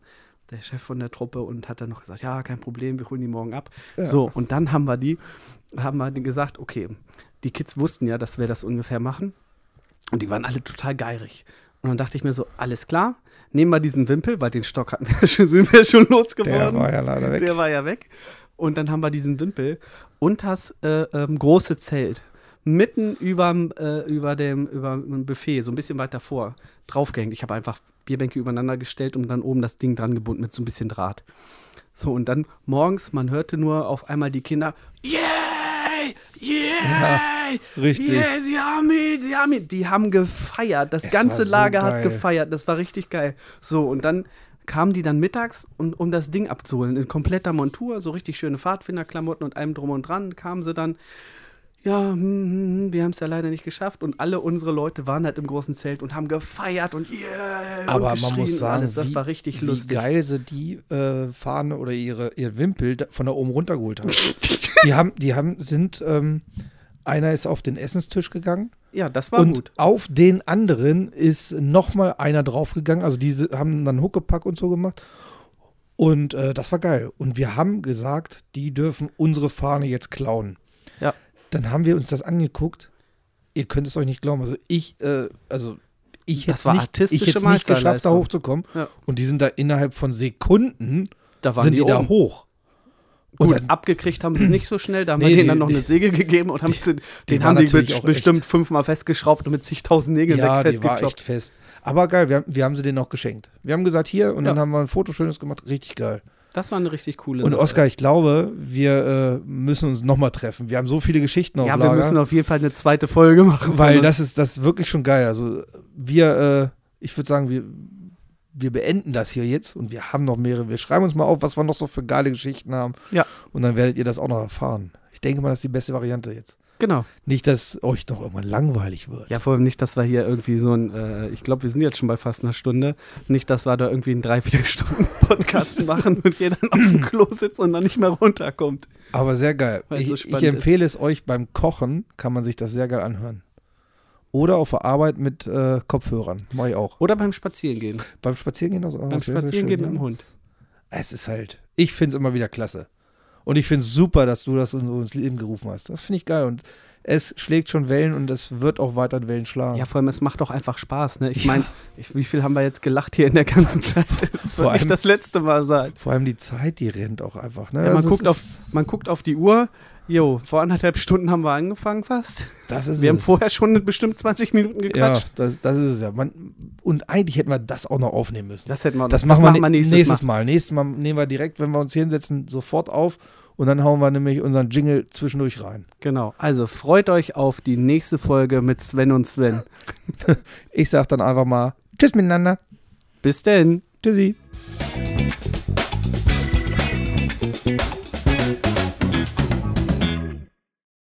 der Chef von der Truppe und hat dann noch gesagt, ja, kein Problem, wir holen die morgen ab. So, und dann haben wir die, haben wir gesagt, okay, die Kids wussten ja, dass wir das ungefähr machen. Und die waren alle total geirig. Und dann dachte ich mir so, alles klar, nehmen wir diesen Wimpel, weil den Stock hatten wir [laughs] schon, sind wir schon Der losgeworden. war ja leider weg. Der war ja weg. Und dann haben wir diesen Wimpel und das äh, ähm, große Zelt mitten überm, äh, über dem über dem Buffet, so ein bisschen weiter vor, draufgehängt. Ich habe einfach Bierbänke übereinander gestellt und dann oben das Ding dran gebunden mit so ein bisschen Draht. So, und dann morgens, man hörte nur auf einmal die Kinder, yay, yay, richtig. yay, sie haben ihn, sie haben ihn. Die haben gefeiert, das Es ganze so Lager hat geil. gefeiert, das war richtig geil. So, und dann kamen die dann mittags, und, um das Ding abzuholen, in kompletter Montur, so richtig schöne Pfadfinderklamotten und allem drum und dran, kamen sie dann. ja, hm, hm, hm, wir haben es ja leider nicht geschafft. Und alle unsere Leute waren halt im großen Zelt und haben gefeiert und yeah Aber und man muss sagen, alles. Das wie, war richtig wie lustig. geil sie die äh, Fahne oder ihre, ihr Wimpel von da oben runtergeholt haben. die haben, die haben, sind, ähm, einer ist auf den Essenstisch gegangen Ja, das war und gut. auf den anderen ist nochmal einer draufgegangen. Also die si- haben dann Huckepack und so gemacht. Und äh, das war geil. Und wir haben gesagt, die dürfen unsere Fahne jetzt klauen. Ja. Dann haben wir uns das angeguckt. Ihr könnt es euch nicht glauben. Also ich, äh, also ich Das hätte war nicht, ich hätte es nicht geschafft, da hochzukommen. Ja. Und die sind da innerhalb von Sekunden Da waren sind die, die, da hoch. Und Gut, dann, abgekriegt haben sie es [clears throat] nicht so schnell, da haben Nee, wir denen die- dann noch die- eine Säge gegeben und haben sie, den war haben die bestimmt fünfmal festgeschraubt und mit zigtausend Nägeln ja, weg die war echt fest. Aber geil, wir, haben- wir haben sie denen auch geschenkt. Wir haben gesagt, hier, und dann Ja. haben wir ein Foto schönes gemacht. Richtig geil. Das war eine richtig coole Und Sache. Oskar, ich glaube, wir äh, müssen uns nochmal treffen. Wir haben so viele Geschichten auf ja, wir Lager, müssen auf jeden Fall eine zweite Folge machen. weil das ist, das ist wirklich schon geil. Also wir, äh, ich würde sagen, wir, wir beenden das hier jetzt und wir haben noch mehrere. Wir schreiben uns mal auf, was wir noch so für geile Geschichten haben. Ja. Und dann werdet ihr das auch noch erfahren. Ich denke mal, das ist die beste Variante jetzt. Genau. Nicht, dass euch noch irgendwann langweilig wird. Ja, vor allem nicht, dass wir hier irgendwie so ein, äh, ich glaube, wir sind jetzt schon bei fast einer Stunde, nicht, dass wir da irgendwie einen drei, vier Stunden Podcast [laughs] machen und jeder auf dem Klo sitzt und dann nicht mehr runterkommt. Aber sehr geil. Ich, so ich empfehle es euch beim Kochen, kann man sich das sehr geil anhören. Oder auf der Arbeit mit äh, Kopfhörern. Mach ich auch. Oder beim Spazierengehen. Beim Spazierengehen auch beim Spazierengehen mit dem Hund. Es ist halt, ich finde es immer wieder klasse. Und ich finde es super, dass du das ins Leben gerufen hast. Das finde ich geil. Und es schlägt schon Wellen und es wird auch weiter Wellen schlagen. Ja, vor allem, es macht doch einfach Spaß. Ne? Ich meine, wie viel haben wir jetzt gelacht hier in der ganzen [laughs] Zeit? Das Vor wird nicht das letzte Mal sein. Vor allem die Zeit, die rennt auch einfach. Ne? Ja, man, Also guckt auf, man guckt auf die Uhr. Jo, vor anderthalb Stunden haben wir angefangen fast. das ist Wir haben es. vorher schon bestimmt 20 Minuten Ja, gequatscht. das, das ist es ja. Man, und eigentlich hätten wir das auch noch aufnehmen müssen. Das hätten wir Das, machen, wir nächstes, nächstes, Mal. Mal. Nächstes Mal nehmen wir direkt, wenn wir uns hier hinsetzen, sofort auf. Und dann hauen wir nämlich unseren Jingle zwischendurch rein. Genau. Also freut euch auf die nächste Folge mit Sven und Sven. [laughs] Ich sag dann einfach mal Tschüss miteinander. Bis denn. Tschüssi.